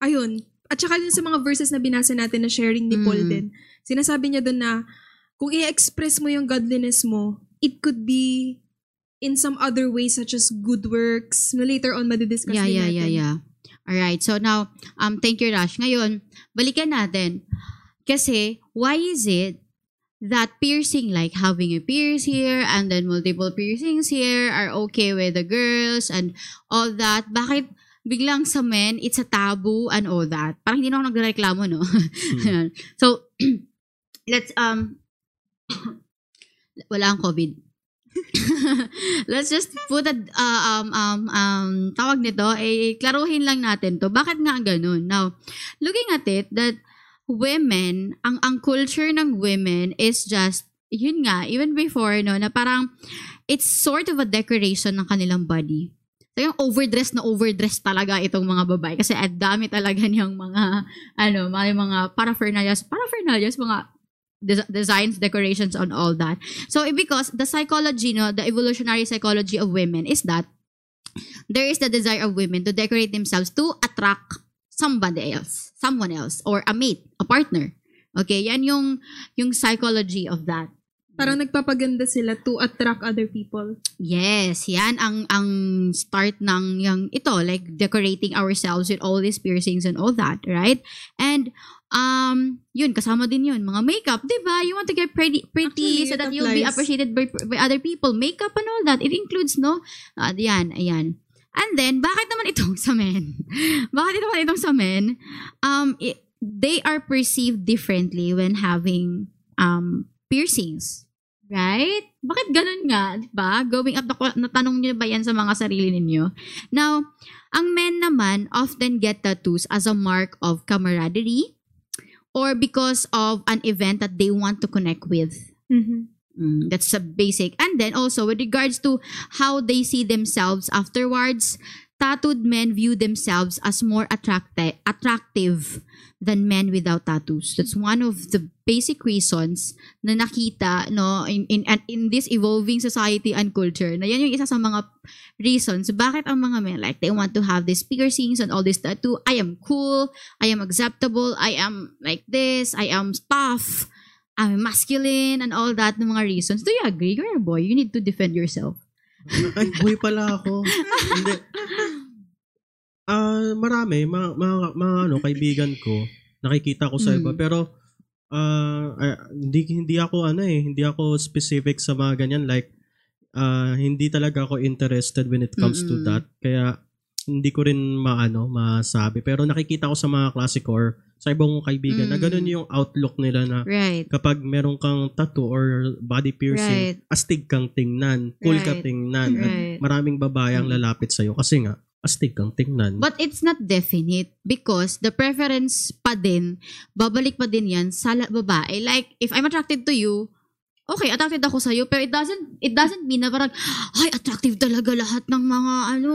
Speaker 3: ayun. At saka din sa mga verses na binasa natin na sharing ni Paul
Speaker 2: Mm.
Speaker 3: din, sinasabi niya doon na kung i-express mo yung godliness mo, it could be in some other way such as good works. Later on, madidiscuss
Speaker 2: Yeah,
Speaker 3: din
Speaker 2: yeah,
Speaker 3: natin.
Speaker 2: yeah, yeah. Alright. So, now, um, thank you, Rash. Ngayon, balikan natin. Kasi, why is it that piercing, like having a pierce here and then multiple piercings here are okay with the girls and all that? Bakit biglang sa men, it's a taboo and all that? Parang hindi na ako nagreklamo, no? [laughs] Ayan. so, [clears throat] let's, um, [clears throat] wala ang COVID. [laughs] Let's just put a, uh, um, um, um, tawag nito, eh, klaruhin lang natin to. Bakit nga ganun? Now, looking at it, that women, ang, ang culture ng women is just, yun nga, even before, no, na parang, it's sort of a decoration ng kanilang body. Yung overdress na overdress talaga itong mga babae. Kasi at dami talaga niyang mga, ano, mga, mga paraphernalias, paraphernalias, mga des- designs, decorations, on all that. So, because the psychology, no, the evolutionary psychology of women is that there is the desire of women to decorate themselves to attract somebody else, someone else, or a mate, a partner. Okay, yan yung yung psychology of that.
Speaker 3: Parang nagpapaganda sila to attract other people.
Speaker 2: Yes, yan ang ang start ng yung ito like decorating ourselves with all these piercings and all that, right? And um yun kasama din yun mga makeup, 'di ba? You want to get pretty pretty
Speaker 3: Actually,
Speaker 2: so that you'll be
Speaker 3: applies.
Speaker 2: appreciated by, by other people. Makeup and all that, it includes no. Uh, yan, ayan. And then bakit naman itong [laughs] sa men? bakit naman itong sa men? Um it- they are perceived differently when having um piercings. Right? Bakit ganun nga, di ba? Going up, natanong niyo ba yan sa mga sarili ninyo? Now, ang men naman often get tattoos as a mark of camaraderie or because of an event that they want to connect with.
Speaker 3: Mhm.
Speaker 2: Mm, that's a basic. And then also, with regards to how they see themselves afterwards, tattooed men view themselves as more attracti- attractive than men without tattoos. That's one of the basic reasons na nakita no in in in this evolving society and culture na yan yung isa sa mga reasons bakit ang mga men like they want to have these piercings and all this tattoo. I am cool. I am acceptable. I am like this. I am tough. I'm masculine and all that ng mga reasons. Do you agree you're a boy? You need to defend yourself
Speaker 1: Ay, boy pala ako. Hindi. Ah, marami mga, mga, mga ano kaibigan ko nakikita ko sa iba
Speaker 2: Mm.
Speaker 1: pero ah, ah, hindi hindi ako ano eh, hindi ako specific sa mga ganyan like ah, hindi talaga ako interested when it comes to
Speaker 2: Mm-mm.
Speaker 1: that. Kaya hindi ko rin maano masabi pero nakikita ko sa mga klase ko or sa ibang kaibigan na
Speaker 2: Mm.
Speaker 1: ganun yung outlook nila na
Speaker 2: right
Speaker 1: kapag meron kang tattoo or body piercing,
Speaker 2: Right.
Speaker 1: astig kang tingnan, cool ka
Speaker 2: Right.
Speaker 1: tingnan. At
Speaker 2: Right.
Speaker 1: maraming babae ang
Speaker 2: Mm.
Speaker 1: lalapit sa'yo kasi nga, astig kang tingnan.
Speaker 2: But it's not definite because the preference pa din, babalik pa din yan sa babae. Like, if I'm attracted to you, okay, attracted ako sa'yo, pero it doesn't, it doesn't mean na parang, ay, attractive talaga lahat ng mga, ano,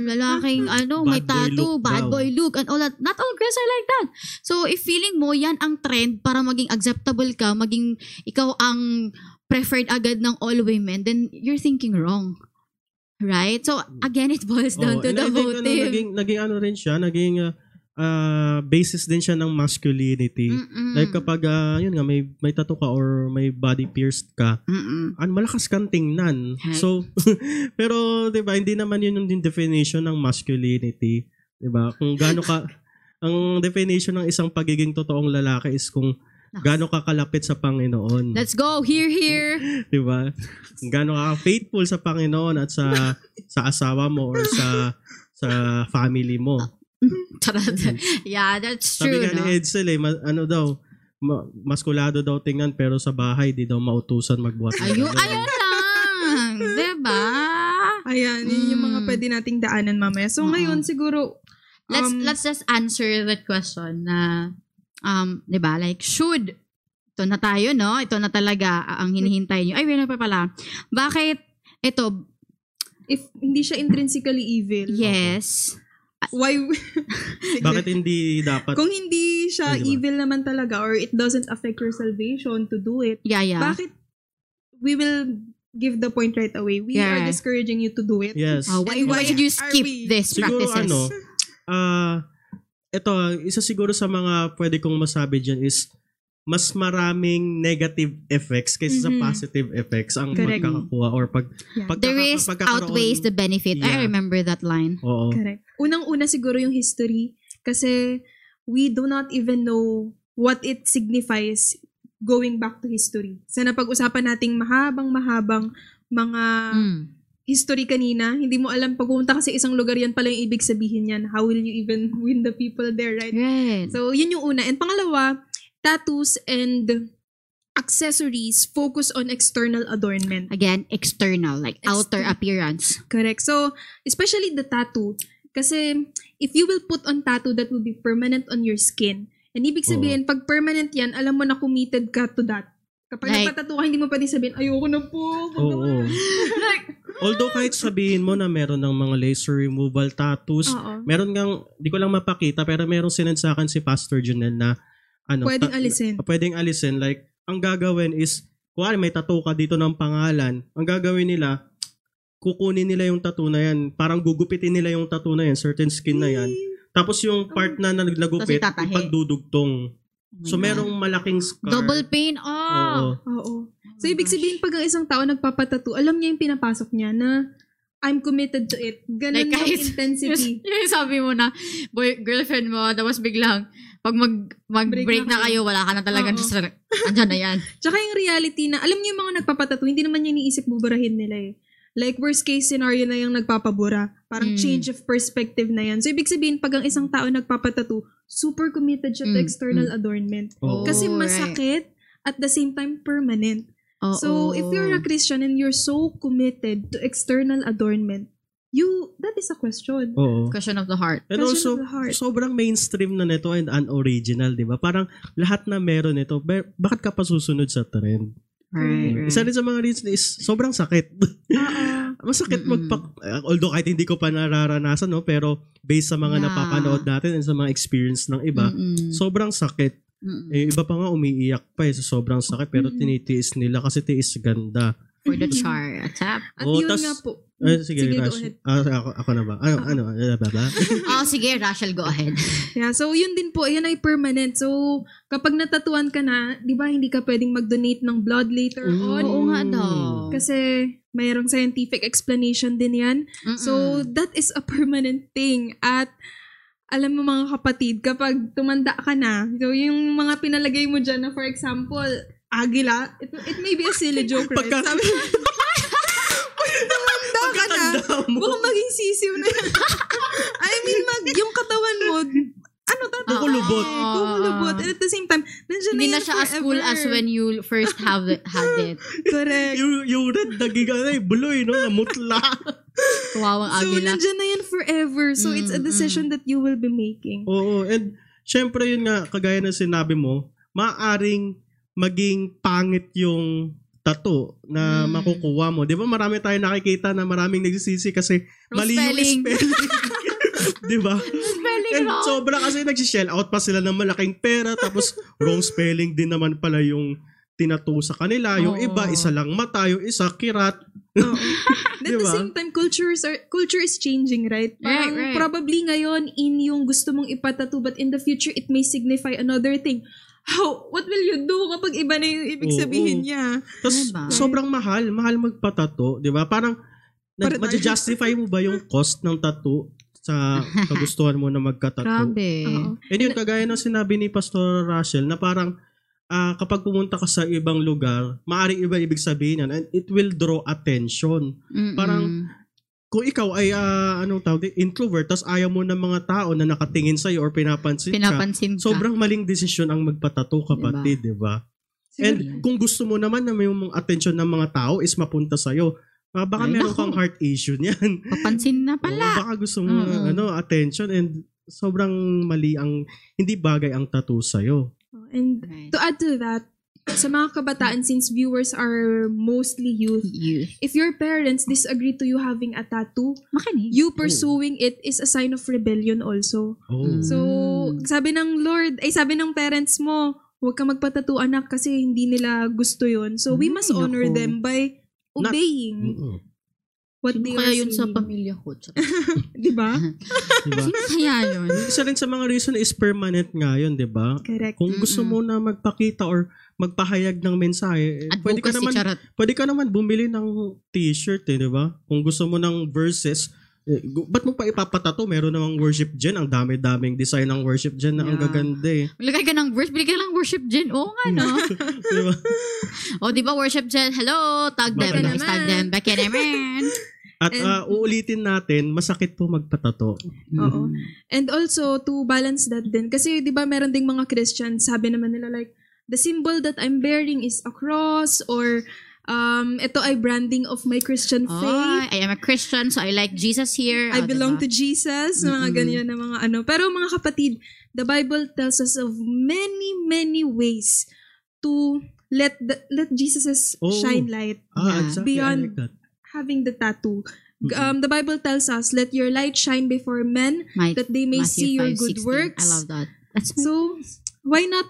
Speaker 2: lalaking, ano, may
Speaker 1: Bad boy
Speaker 2: tattoo,
Speaker 1: look
Speaker 2: bad
Speaker 1: daw.
Speaker 2: boy look, and all that. Not all girls are like that. So, if feeling mo, yan ang trend para maging acceptable ka, maging ikaw ang preferred agad ng all women, then you're thinking wrong. Right? So, again, it boils down
Speaker 1: Oo,
Speaker 2: to the
Speaker 1: I think, ano,
Speaker 2: motive.
Speaker 1: naging, naging ano rin siya, naging uh, uh, basis din siya ng masculinity.
Speaker 2: Mm-mm.
Speaker 1: Like kapag, uh, yun nga, may, may tattoo ka or may body pierced ka,
Speaker 2: Mm-mm.
Speaker 1: ano, malakas kang tingnan.
Speaker 2: Heck.
Speaker 1: So, [laughs] pero, di ba, hindi naman yun yung definition ng masculinity. Di ba? Kung gaano ka, [laughs] ang definition ng isang pagiging totoong lalaki is kung gaano ka kalapit sa Panginoon.
Speaker 2: Let's go. Here, here. [laughs]
Speaker 1: Di ba? Gaano ka faithful sa Panginoon at sa sa asawa mo or sa sa family mo. [laughs]
Speaker 2: Charot. yeah, that's
Speaker 1: Sabi
Speaker 2: true.
Speaker 1: nga ni
Speaker 2: No?
Speaker 1: Edsel eh, ma- ano daw, ma- maskulado daw tingnan pero sa bahay di daw mautusan magbuhat.
Speaker 2: Ayun, ayun lang. [laughs] diba?
Speaker 3: Ayan, yun yung mga
Speaker 2: Mm.
Speaker 3: pwede nating daanan mamaya. So
Speaker 2: Oo.
Speaker 3: ngayon siguro,
Speaker 2: let's
Speaker 3: Um,
Speaker 2: let's just answer that question na um 'di ba like should ito na tayo no ito na talaga ang hinihintay niyo ay wala pa pala bakit ito
Speaker 3: If hindi siya intrinsically evil,
Speaker 2: yes
Speaker 3: why... [laughs]
Speaker 1: Bakit hindi dapat?
Speaker 3: Kung hindi siya
Speaker 1: Ay, di ba?
Speaker 3: evil naman talaga or it doesn't affect your salvation to do it,
Speaker 2: yeah yeah
Speaker 3: bakit we will give the point right away? We are
Speaker 2: Yeah.
Speaker 3: discouraging you to do it.
Speaker 1: Yes.
Speaker 2: Oh, why,
Speaker 3: And
Speaker 2: why
Speaker 3: why
Speaker 2: should you
Speaker 3: are
Speaker 2: skip
Speaker 3: we-
Speaker 2: this
Speaker 1: Siguro
Speaker 2: practices
Speaker 1: ano, ah ito, isa siguro sa mga pwede kong masabi dyan is mas maraming negative effects kaysa
Speaker 3: Mhm.
Speaker 1: sa positive effects ang
Speaker 3: Correct.
Speaker 1: magkakakuha or pag
Speaker 3: Yeah.
Speaker 1: pagkaka-
Speaker 2: the risk
Speaker 1: pagkakaroon-
Speaker 2: outweighs the benefit I
Speaker 1: Yeah.
Speaker 2: remember that line
Speaker 1: Oo.
Speaker 3: Correct. Unang-una siguro yung history kasi we do not even know what it signifies going back to history. Sa napag-usapan nating mahabang-mahabang mga
Speaker 2: Mm.
Speaker 3: history kanina, hindi mo alam pag pumunta ka sa isang lugar yan pala yung ibig sabihin yan. How will you even win the people there, right?
Speaker 2: right
Speaker 3: So, yun yung una. And pangalawa, tattoos and accessories focus on external adornment.
Speaker 2: again external like outer
Speaker 3: External.
Speaker 2: appearance
Speaker 3: Correct. So, especially the tattoo. Kasi, if you will put on tattoo, that will be permanent on your skin. And ibig sabihin, pag permanent yan, alam mo na committed ka to that. Kapag
Speaker 2: Like-
Speaker 3: nagpatattoo ka, hindi mo pwede sabihin, ayoko na po.
Speaker 1: Oo. [laughs]
Speaker 3: like,
Speaker 1: Although kahit [laughs] sabihin mo na meron ng mga laser removal tattoos,
Speaker 3: oo.
Speaker 1: meron ngang, di ko lang mapakita, pero meron sinend sa akin si Pastor Junel na, ano,
Speaker 3: Pwedeng
Speaker 1: ta-
Speaker 3: alisin.
Speaker 1: pwedeng alisin. Like, ang gagawin is, kuwari may tattoo ka dito ng pangalan, ang gagawin nila, kukunin nila yung tattoo na yan. Parang gugupitin nila yung tattoo na yan, certain skin na yan. Tapos yung part na nag- nagupit,
Speaker 2: Tapos itatahi.
Speaker 1: ipagdudugtong.
Speaker 2: Oh
Speaker 1: So, merong malaking scar.
Speaker 2: double pain oh
Speaker 1: Oo.
Speaker 3: Oo. So, ibig sabihin, pag ang isang tao nagpapatattoo, alam niya yung pinapasok niya na I'm committed to it. Ganun
Speaker 2: Like,
Speaker 3: yung
Speaker 2: kahit-
Speaker 3: intensity.
Speaker 2: Yung, [laughs] yung sabi mo na, boy, girlfriend mo, tapos biglang, pag mag, mag-break
Speaker 3: Break
Speaker 2: na,
Speaker 3: na
Speaker 2: kayo, wala ka na talaga. Just, andyan na yan. [laughs]
Speaker 3: Tsaka yung reality na, alam niyo yung mga nagpapatattoo, hindi naman niya iniisip buburahin nila eh. Like, worst case scenario na yung nagpapabura. Parang
Speaker 2: Mm.
Speaker 3: change of perspective na yan. So, ibig sabihin, pag ang isang tao nagpapatattoo, super committed siya to
Speaker 2: Mm,
Speaker 3: external adornment.
Speaker 1: Oo.
Speaker 3: Kasi
Speaker 2: Oh, right.
Speaker 3: masakit, at the same time, permanent.
Speaker 2: Oo.
Speaker 3: So, if you're a Christian and you're so committed to external adornment, you, that is a question.
Speaker 1: Oo.
Speaker 2: Question of the heart.
Speaker 1: And
Speaker 3: Question
Speaker 1: also,
Speaker 3: of the heart.
Speaker 1: sobrang mainstream na nito and unoriginal, di ba? Parang lahat na meron ito, ba- bakit ka pa susunod sa trend?
Speaker 2: Right, right.
Speaker 1: Isa rin sa mga reason is, sobrang sakit. [laughs] Masakit
Speaker 2: Mm-mm.
Speaker 1: magpak... uh, Although kahit hindi ko pa nararanasan, no? Pero based sa mga
Speaker 2: Yeah.
Speaker 1: napapanood natin and sa mga experience ng iba,
Speaker 2: Mm-mm.
Speaker 1: sobrang sakit.
Speaker 2: Mm-mm.
Speaker 1: Eh, iba pa nga umiiyak pa eh sa sobrang sakit pero
Speaker 3: Mm-mm.
Speaker 1: tinitiis nila kasi tiis ganda.
Speaker 2: For the [laughs] char. Tap.
Speaker 3: At
Speaker 1: Oo,
Speaker 3: yun
Speaker 1: tas-
Speaker 3: nga po.
Speaker 1: Ay, sige,
Speaker 3: go
Speaker 1: Rash.
Speaker 3: ahead.
Speaker 1: Ah, ako, ako na ba? Ano, ano, ano, ba ba?
Speaker 2: Oh, [laughs] sige, Rachel, go ahead. [laughs]
Speaker 3: Yeah, so yun din po, yan ay permanent. So, kapag natatuan ka na, di ba hindi ka pwedeng mag-donate ng blood later
Speaker 1: Mm.
Speaker 3: on?
Speaker 2: Oo nga daw.
Speaker 3: Kasi mayroong scientific explanation din yan.
Speaker 2: Mm-mm.
Speaker 3: So, that is a permanent thing. At alam mo mga kapatid, kapag tumanda ka na, so yung mga pinalagay mo dyan na for example, agila, it, it may be a silly joke, right?
Speaker 1: Pagka-
Speaker 3: Sabi, [laughs] tumanda ka na, baka maging sisiw na yan. [laughs] I mean, mag, yung katawan mo, ano tatawag?
Speaker 1: Kukulubot.
Speaker 3: Eh, Kukulubot. And at the same time, nandiyan
Speaker 2: Hindi
Speaker 3: na
Speaker 2: na
Speaker 3: yan
Speaker 2: siya as cool
Speaker 3: forever.
Speaker 2: as when you first have it, had [laughs] it.
Speaker 3: Correct.
Speaker 1: yung, yung red naging ano eh, buloy, no? Namutla.
Speaker 2: Kawawang
Speaker 3: So,
Speaker 2: agila.
Speaker 3: nandiyan na yan forever. So, it's a
Speaker 2: Mm,
Speaker 3: decision that you will be making.
Speaker 1: Oo, and syempre yun nga, kagaya ng sinabi mo, maaring maging pangit yung tattoo na
Speaker 2: Mm.
Speaker 1: makukuha mo. Di ba marami tayo nakikita na maraming nagsisisi kasi
Speaker 2: Wrong
Speaker 1: mali
Speaker 2: spelling.
Speaker 1: yung spelling. [laughs] Di ba?
Speaker 2: Spelling
Speaker 1: And
Speaker 2: wrong.
Speaker 1: sobra kasi nag-shell out pa sila ng malaking pera tapos wrong spelling din naman pala yung tinatu sa kanila. Yung
Speaker 2: Oo.
Speaker 1: iba, isa lang mata, yung isa kirat.
Speaker 3: Oo. [laughs] At the
Speaker 1: Diba?
Speaker 3: same time, cultures are, culture is changing, right? Parang
Speaker 2: Right, right.
Speaker 3: probably ngayon, in yung gusto mong ipatato, but in the future, it may signify another thing. How, what will you do kapag iba na yung ibig
Speaker 1: Oo.
Speaker 3: sabihin niya?
Speaker 1: Tapos
Speaker 2: Diba?
Speaker 1: sobrang mahal, mahal magpatato, 'di ba? Parang
Speaker 3: Para tayo-
Speaker 1: ma-justify mo ba yung cost ng tattoo sa kagustuhan mo na magkatato?
Speaker 2: Grabe.
Speaker 3: Oo.
Speaker 1: And yun, kagaya ng sinabi ni Pastor Rachel, na parang ah, kapag pumunta ka sa ibang lugar, maaaring iba ibig sabihin yan, and it will draw attention.
Speaker 2: Mm-mm.
Speaker 1: Parang, Kung ikaw ay, ah, anong tawag, din, introvert, tas ayaw mo ng mga tao na nakatingin sa'yo or pinapansin ka,
Speaker 2: pinapansin ka.
Speaker 1: sobrang maling desisyon ang magpatato, kapatid, di ba? And kung gusto mo naman na may yung attention ng mga tao is mapunta sa'yo, ah, baka
Speaker 2: Ay,
Speaker 1: meron
Speaker 2: naku.
Speaker 1: kang heart issue niyan. [laughs]
Speaker 2: Papansin na
Speaker 1: Oo,
Speaker 2: pala.
Speaker 1: baka gusto mo
Speaker 2: Oo.
Speaker 1: ano, attention and sobrang mali ang hindi bagay ang tattoo sa'yo.
Speaker 3: And
Speaker 2: Right.
Speaker 3: to add to that, sa mga kabataan, since viewers are mostly youth,
Speaker 2: Youth.
Speaker 3: if your parents disagree to you having a tattoo,
Speaker 2: Makinig.
Speaker 3: you pursuing it is a sign of rebellion also.
Speaker 1: Oh.
Speaker 3: So,
Speaker 2: Mm.
Speaker 3: sabi ng Lord, ay sabi ng parents mo, huwag ka magpatattoo anak kasi hindi nila gusto yon. So, we must
Speaker 2: Ay,
Speaker 3: honor
Speaker 2: naku.
Speaker 3: them by
Speaker 1: Not-
Speaker 3: obeying
Speaker 1: Mm-mm.
Speaker 3: What
Speaker 2: Sino
Speaker 3: they
Speaker 2: kaya yun sa pamilya ko? [laughs]
Speaker 3: Di ba? [laughs]
Speaker 1: Diba?
Speaker 2: Sino kaya yun?
Speaker 1: Isa rin sa mga reason is permanent nga yun, di ba?
Speaker 3: Correct.
Speaker 1: Kung gusto mo na magpakita or magpahayag ng mensahe, eh, pwede ka
Speaker 2: Advocacy,
Speaker 1: naman
Speaker 2: charot.
Speaker 1: pwede ka naman bumili ng t-shirt eh, di ba? Kung gusto mo ng verses, eh, ba't mo pa ipapatato? Meron namang worship dyan. Ang dami-daming design ng worship dyan na ang
Speaker 2: Yeah.
Speaker 1: gaganda eh.
Speaker 2: Lagay ka ng verse, bili ka ng worship gen. Oo nga, no? [laughs]
Speaker 1: di ba?
Speaker 2: o, di ba worship gen? Hello, tag them. Tag them. Baka naman.
Speaker 1: At
Speaker 3: And-
Speaker 1: ah, uulitin natin, masakit po magpatato.
Speaker 3: Oo. And also, to balance that din, kasi di ba meron ding mga Christians, sabi naman nila like, the symbol that I'm bearing is a cross or um, ito ay branding of my Christian
Speaker 2: Oh,
Speaker 3: faith.
Speaker 2: I am a Christian, so I like Jesus here.
Speaker 3: I
Speaker 2: Oh,
Speaker 3: belong
Speaker 2: diba?
Speaker 3: to Jesus, mga
Speaker 2: Mm-mm.
Speaker 3: ganyan na mga ano. Pero mga kapatid, the Bible tells us of many, many ways to let the, let Jesus'
Speaker 1: Oh.
Speaker 3: shine light.
Speaker 1: Ah,
Speaker 2: Yeah.
Speaker 1: exactly.
Speaker 3: Beyond-
Speaker 1: I like that.
Speaker 3: Having the tattoo.
Speaker 1: Mm-mm.
Speaker 3: Um, the Bible tells us, let your light shine before men
Speaker 2: My,
Speaker 3: that they may
Speaker 2: Matthew
Speaker 3: see your
Speaker 2: 5:16.
Speaker 3: good works.
Speaker 2: I love that. That's
Speaker 3: So, why not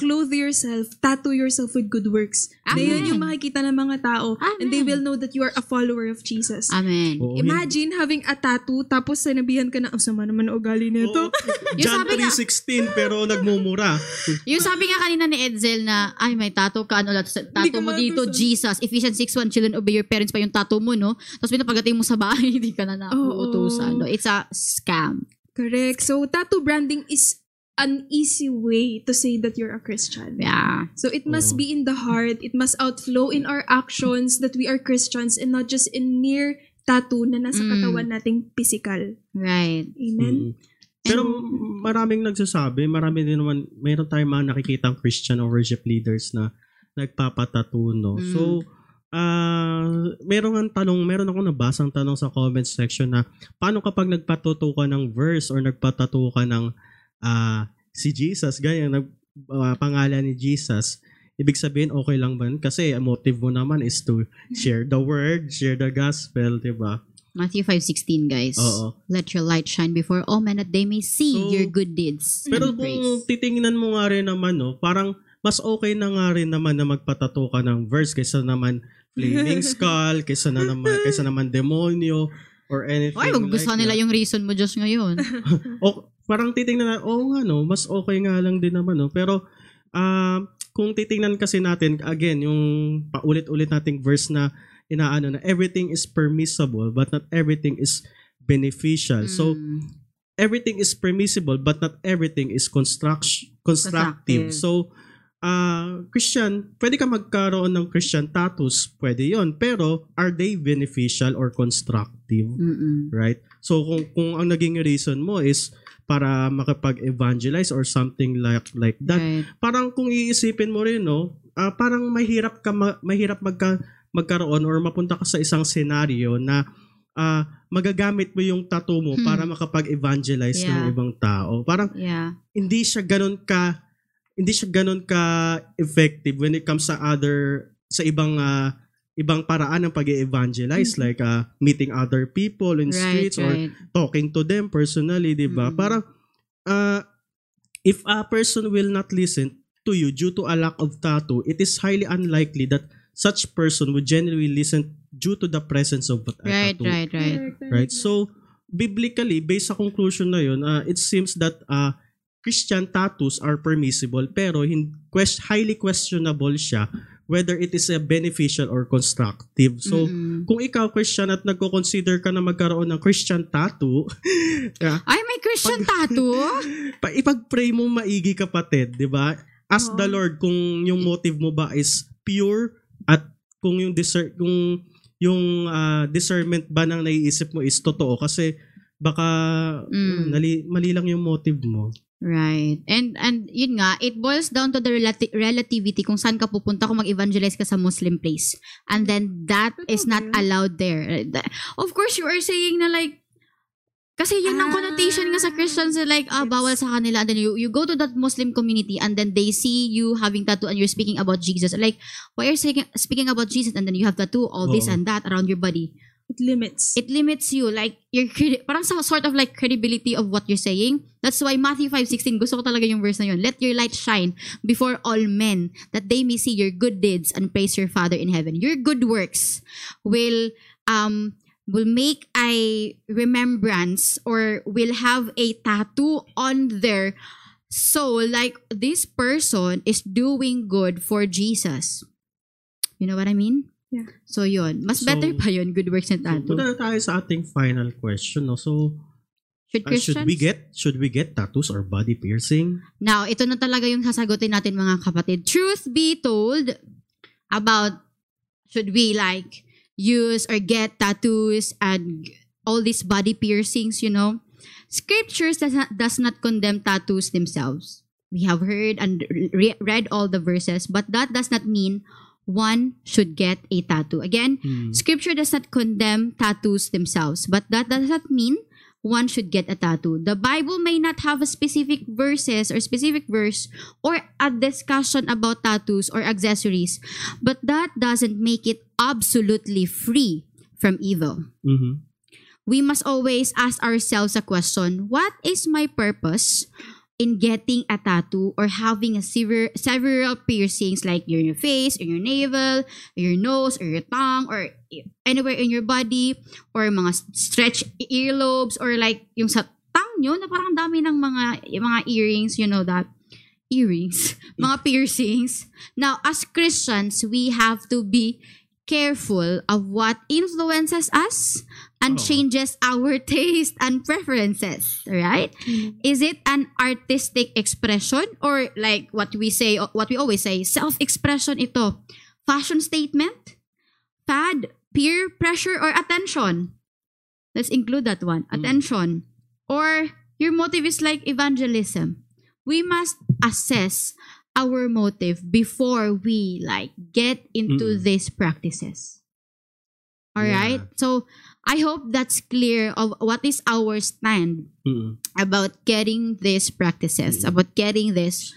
Speaker 3: clothe yourself, tattoo yourself with good works?
Speaker 2: Amen.
Speaker 3: Amen. yung makikita ng mga tao and they
Speaker 2: Amen.
Speaker 3: will know that you are a follower of Jesus.
Speaker 2: Amen.
Speaker 1: Oo,
Speaker 3: Imagine having a tattoo tapos sinabihan ka na, ang sama naman ang ugali nito.
Speaker 1: Oo. [laughs] John
Speaker 2: sabi nga-
Speaker 1: 3.16 pero nagmumura.
Speaker 2: Yung sabi nga kanina ni Edsel na, ay, may tattoo ka, ano, tattoo mo dito,
Speaker 3: matusan.
Speaker 2: Jesus. Ephesians 6.1, children, obey your parents pa yung tattoo mo, no? Tapos pinapagating mo sa bahay, [laughs] hindi ka na nauutusan. No? It's a scam.
Speaker 3: Correct. So, tattoo branding is an easy way to say that you're a Christian.
Speaker 2: Yeah.
Speaker 3: So, it must be in the heart. It must outflow in our actions that we are Christians and not just in mere tattoo na nasa
Speaker 2: Mm.
Speaker 3: katawan nating physical.
Speaker 2: Right.
Speaker 3: Amen?
Speaker 1: Mm. Pero maraming nagsasabi, marami din naman, mayroon tayong mga nakikitang Christian or worship leaders na nagpapatato, no?
Speaker 2: Mm.
Speaker 1: So, ah meron ang tanong, meron ako nabasang tanong sa comment section na paano kapag nagpatuto ka ng verse or nagpatato ka ng ah si Jesus, ganyan, nag, ah, pangalan ni Jesus, ibig sabihin okay lang ba? Kasi ang motive mo naman is to share the word, share the gospel, di ba?
Speaker 2: Matthew 5.16, guys.
Speaker 1: Oo.
Speaker 2: Let your light shine before all men that they may see
Speaker 1: So,
Speaker 2: your good deeds.
Speaker 1: Pero kung
Speaker 2: praise.
Speaker 1: titingnan mo nga rin naman, no, parang mas okay na nga rin naman na magpatato ka ng verse kaysa naman flaming [laughs] skull, kaysa na naman, kaysa naman demonyo, or anything
Speaker 2: Ay, magugustuhan
Speaker 1: like
Speaker 2: nila
Speaker 1: that.
Speaker 2: yung reason mo, Diyos, ngayon. [laughs]
Speaker 1: O, parang titingnan na, oo nga no, mas okay nga lang din naman no. Pero, ah, kung titingnan kasi natin, again, yung paulit-ulit nating verse na inaano na everything is permissible but not everything is beneficial. So,
Speaker 2: Mm.
Speaker 1: everything is permissible but not everything is construct constructive.
Speaker 2: Constructive.
Speaker 1: So, ah Christian, pwede ka magkaroon ng Christian tattoos, pwede 'yon. Pero are they beneficial or constructive?
Speaker 2: Mm-mm.
Speaker 1: Right? So kung kung ang naging reason mo is para makapag-evangelize or something like like that,
Speaker 2: Right.
Speaker 1: parang kung iisipin mo rin no, ah, parang mahirap ka ma- mahirap magka magkaroon or mapunta ka sa isang senaryo na ah, magagamit mo yung tattoo mo
Speaker 2: Hmm.
Speaker 1: para makapag-evangelize ng
Speaker 2: Yeah.
Speaker 1: ibang tao. Parang
Speaker 2: Yeah.
Speaker 1: hindi siya ganun ka hindi siya ganun ka effective when it comes sa other sa ibang ah, ibang paraan ng pag-evangelize
Speaker 3: Mhm.
Speaker 1: like ah, meeting other people in
Speaker 2: Right,
Speaker 1: streets or
Speaker 2: right.
Speaker 1: talking to them personally, 'di ba?
Speaker 2: Mm.
Speaker 1: Parang uh, if a person will not listen to you due to a lack of tattoo, it is highly unlikely that such person would genuinely listen due to the presence of a
Speaker 2: Right,
Speaker 1: tattoo.
Speaker 2: right, right.
Speaker 1: Right? So biblically, based sa conclusion na 'yon, uh, it seems that uh, Christian tattoos are permissible pero hin- quest- highly questionable siya whether it is a beneficial or constructive. So
Speaker 2: Mm-mm.
Speaker 1: kung ikaw Christian at nagko-consider ka na magkaroon ng Christian tattoo, [laughs] ah,
Speaker 2: Ay, may Christian tattoo? [laughs]
Speaker 1: pa ipag-pray mo maigi kapatid, 'di ba? Ask the
Speaker 3: Oo.
Speaker 1: Lord kung yung motive mo ba is pure at kung yung discer kung yung ah, discernment ba ng naiisip mo is totoo kasi baka
Speaker 2: Mm.
Speaker 1: nali, mali lang yung motive mo.
Speaker 2: Right. And and yun nga, it boils down to the relati- relativity kung saan ka pupunta kung mag-evangelize ka sa Muslim place. And then that
Speaker 3: Totoo
Speaker 2: is not allowed there. Th- Of course, you are saying na like, Kasi yun ang
Speaker 3: Ah.
Speaker 2: connotation nga sa Christians eh, like ah bawal sa kanila and then you you go to that Muslim community and then they see you having tattoo and you're speaking about Jesus like why are you speaking, about Jesus and then you have tattoo all this
Speaker 1: Oo.
Speaker 2: and that around your body
Speaker 3: It limits.
Speaker 2: it limits you like your parang sa sort of like credibility of what you're saying. That's why Matthew 5:16 gusto ko talaga yung verse na yun. Let your light shine before all men that they may see your good deeds and praise your father in heaven. Your good works will um will make a remembrance or will have a tattoo on their soul like this person is doing good for Jesus. You know what I mean
Speaker 3: Yeah.
Speaker 2: So, yun. Mas
Speaker 1: So,
Speaker 2: better pa yun, good works and tattoo.
Speaker 1: punta na tayo sa ating final question. No? So,
Speaker 2: Should
Speaker 1: uh, should we get should we get tattoos or body piercing?
Speaker 2: Now, ito na talaga yung sasagutin natin mga kapatid. Truth be told about should we like use or get tattoos and all these body piercings, you know? Scriptures does not, does not condemn tattoos themselves. We have heard and re- read all the verses, but that does not mean one should get a tattoo. Again,
Speaker 1: Hmm.
Speaker 2: Scripture does not condemn tattoos themselves, but that does not mean one should get a tattoo. The Bible may not have a specific verses or specific verse or a discussion about tattoos or accessories, but that doesn't make it absolutely free from evil.
Speaker 1: Mhm.
Speaker 2: We must always ask ourselves a question, what is my purpose in getting a tattoo or having a sever- several piercings like in your face, in your navel, your nose, or your tongue, or anywhere in your body, or mga stretch earlobes, or like yung sa tongue nyo, na parang dami ng mga, mga earrings, you know that, earrings, [laughs] mga piercings. Now, as Christians, we have to be careful of what influences us and
Speaker 1: Oo.
Speaker 2: changes our taste and preferences, right? Is it an artistic expression or like what we say, what we always say, self-expression ito? Fashion statement? Fad? Peer pressure or attention? Let's include that one.
Speaker 1: Mm.
Speaker 2: Attention. Or your motive is like evangelism. We must assess our motive before we like get into
Speaker 1: Mm.
Speaker 2: these practices. All
Speaker 1: Yeah.
Speaker 2: right? So I hope that's clear of what is our stand
Speaker 1: Mhm.
Speaker 2: about getting these practices,
Speaker 1: Mm.
Speaker 2: about getting these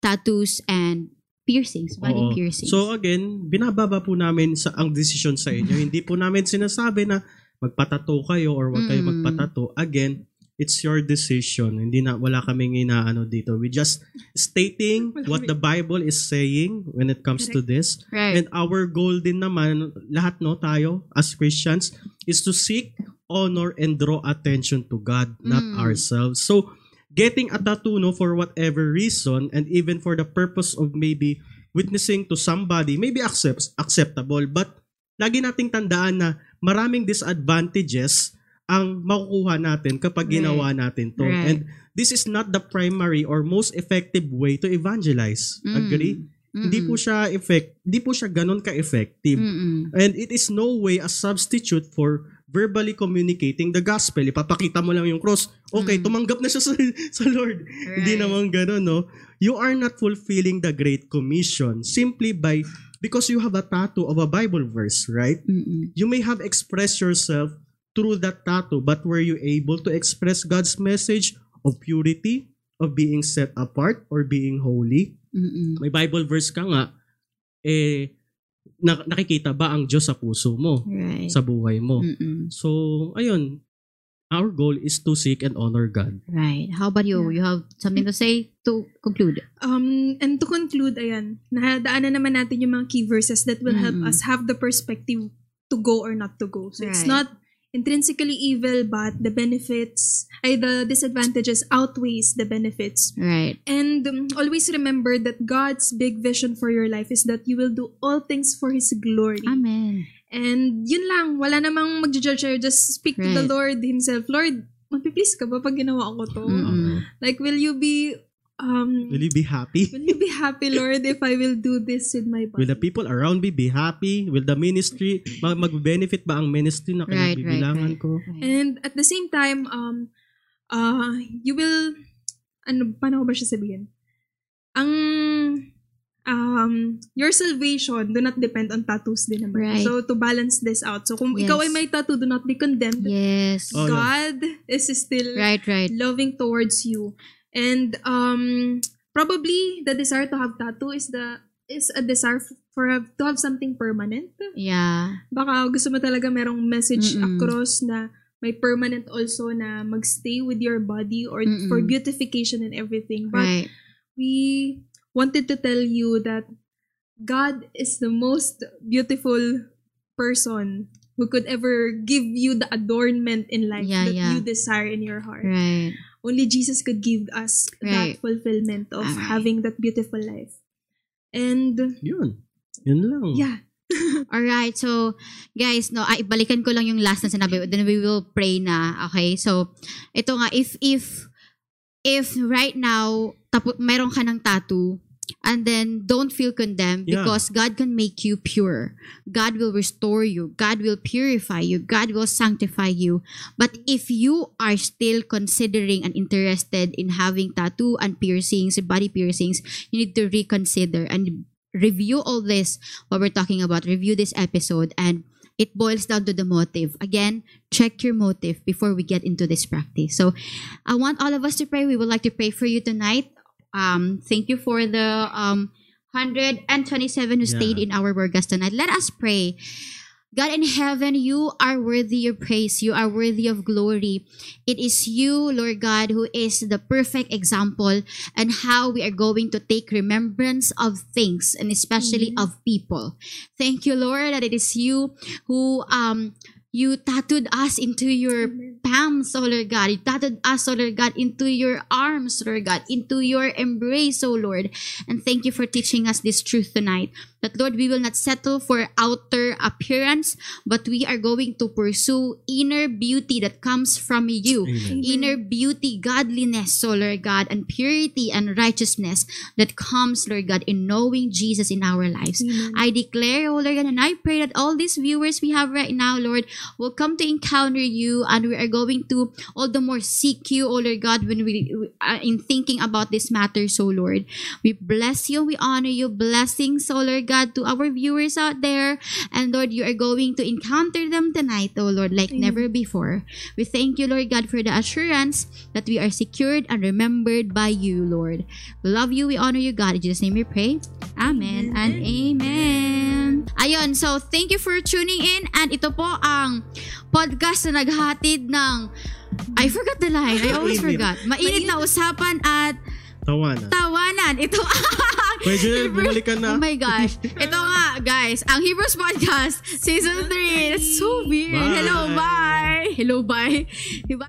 Speaker 2: tattoos and piercings, body
Speaker 1: Oo.
Speaker 2: piercings.
Speaker 1: So again, binababa po namin sa ang decision sa inyo. [laughs] Hindi po namin sinasabi na magpatato kayo or wag kayo
Speaker 2: Mm.
Speaker 1: magpatato. Again, it's your decision. Hindi na wala kaming inaano dito. We just stating
Speaker 3: Wala
Speaker 1: what the Bible is saying when it comes to this.
Speaker 2: right.
Speaker 1: And our goal din naman, lahat no tayo as Christians, is to seek honor and draw attention to God, not
Speaker 2: Mm.
Speaker 1: ourselves. So, getting a tattoo no, for whatever reason and even for the purpose of maybe witnessing to somebody, maybe accepts, acceptable. But lagi nating tandaan na maraming disadvantages ang makukuha natin kapag
Speaker 2: Right.
Speaker 1: ginawa natin to.
Speaker 2: Right.
Speaker 1: And this is not the primary or most effective way to evangelize.
Speaker 2: Mm.
Speaker 1: Agree? Hindi po siya effect, hindi po siya ganun ka-effective.
Speaker 2: Mm-mm.
Speaker 1: And it is no way a substitute for verbally communicating the gospel. Ipapakita mo lang yung cross. Okay,
Speaker 2: Mm.
Speaker 1: tumanggap na siya sa, [laughs] sa Lord. Hindi
Speaker 2: Right.
Speaker 1: naman ganun, no? You are not fulfilling the Great Commission simply by, because you have a tattoo of a Bible verse, right?
Speaker 2: Mm-mm.
Speaker 1: You may have expressed yourself through that tattoo, but were you able to express God's message of purity, of being set apart, or being holy?
Speaker 2: Mm-mm.
Speaker 1: may Bible verse ka nga, eh, na- nakikita ba ang Diyos sa puso mo,
Speaker 2: Right.
Speaker 1: sa buhay mo?
Speaker 2: Mm-mm.
Speaker 1: So, ayun, our goal is to seek and honor God.
Speaker 2: Right. How about you? You have something to say to conclude?
Speaker 3: Um, and to conclude, ayan, nadaanan naman natin yung mga key verses that will help
Speaker 2: Mm.
Speaker 3: us have the perspective to go or not to go. So it's
Speaker 2: Right.
Speaker 3: not intrinsically evil, but the benefits, ay the disadvantages outweighs the benefits.
Speaker 2: Right.
Speaker 3: And um, always remember that God's big vision for your life is that you will do all things for His glory.
Speaker 2: Amen.
Speaker 3: And yun lang, wala namang mag-judge sa'yo. Just speak to the
Speaker 2: Right.
Speaker 3: Lord Himself. Lord, magpiplease ka ba pag ginawa ko to?
Speaker 2: Mm-mm.
Speaker 3: Like, will you be, um,
Speaker 1: Will you be happy?
Speaker 3: will you be happy, Lord, if I will do this with my body?
Speaker 1: Will the people around me be happy? Will the ministry, mag- mag-benefit ba ang ministry na
Speaker 2: Right, right,
Speaker 1: kinabibilangan
Speaker 2: right.
Speaker 1: ko?
Speaker 2: Right.
Speaker 3: And at the same time, um, uh, you will, ano, paano ko ba siya sabihin? Ang, um, your salvation do not depend on tattoos din naman.
Speaker 2: Right.
Speaker 3: So, to balance this out. So, kung
Speaker 2: Yes.
Speaker 3: ikaw ay may tattoo, do not be condemned.
Speaker 2: Yes.
Speaker 1: Oh.
Speaker 3: God is still
Speaker 2: Right, right.
Speaker 3: loving towards you. And um probably the desire to have tattoo is the is a desire for a, to have something permanent.
Speaker 2: Yeah.
Speaker 3: Baka gusto mo talaga merong message
Speaker 2: Mm-mm.
Speaker 3: across na may permanent also na magstay with your body or
Speaker 2: Mm-mm.
Speaker 3: for beautification and everything. But
Speaker 2: Right.
Speaker 3: we wanted to tell you that God is the most beautiful person who could ever give you the adornment in life
Speaker 2: Yeah,
Speaker 3: that
Speaker 2: yeah.
Speaker 3: you desire in your heart.
Speaker 2: Right.
Speaker 3: Only Jesus could give us
Speaker 2: Right.
Speaker 3: that fulfillment of
Speaker 2: Alright.
Speaker 3: having that beautiful life. And
Speaker 1: Yun. Yun lang.
Speaker 3: yeah, [laughs]
Speaker 2: Alright, so guys, no, ay balikan ko lang yung last na sinabi, then we will pray na, okay? So, ito nga, if, if, if right now, tapo, meron ka ng tattoo, and then don't feel condemned
Speaker 1: Yeah.
Speaker 2: because God can make you pure. God will restore you. God will purify you. God will sanctify you. But if you are still considering and interested in having tattoo and piercings, body piercings, you need to reconsider and review all this what we're talking about. Review this episode and it boils down to the motive. Again, check your motive before we get into this practice. So I want all of us to pray. We would like to pray for you tonight. Um, thank you for the um 127 who
Speaker 1: Yeah.
Speaker 2: stayed in our Burgas tonight. Let us pray. God in heaven, you are worthy of praise. You are worthy of glory. It is you, Lord God, who is the perfect example and how we are going to take remembrance of things and especially of people. Thank you, Lord, that it is you who um you tattooed us into your palms, oh Lord God. You tattooed us, oh Lord God, into your arms, Lord God, into your embrace, oh Lord. And thank you for teaching us this truth tonight. That, Lord, we will not settle for outer appearance, but we are going to pursue inner beauty that comes from you.
Speaker 1: Amen.
Speaker 2: Inner beauty, godliness, oh Lord God, and purity and righteousness that comes, Lord God, in knowing Jesus in our lives.
Speaker 3: Amen.
Speaker 2: I declare, oh Lord God, and I pray that all these viewers we have right now, Lord, will come to encounter you and we are going to all the more seek you, oh Lord God, when we, uh, in thinking about this matter, so Lord. We bless you, we honor you, blessings, oh Lord God, to our viewers out there. And Lord, you are going to encounter them tonight, oh Lord, like
Speaker 3: Amen.
Speaker 2: never before. We thank you, Lord God, for the assurance that we are secured and remembered by you, Lord. We love you, we honor you, God. In Jesus' name we pray. Amen,
Speaker 3: Amen.
Speaker 2: and amen. Ayun, so thank you for tuning in. And ito po ang podcast na naghatid ng I forgot the line. I always forgot. Mainit na usapan at
Speaker 1: Tawanan.
Speaker 2: tawanan. Ito [laughs]
Speaker 1: Pwede na, bumalik ka na.
Speaker 2: Oh my gosh. [laughs] Ito nga, guys, ang Hebrews Podcast, Season 3. That's so weird.
Speaker 1: Bye.
Speaker 2: Hello, bye. Hello, bye. Diba?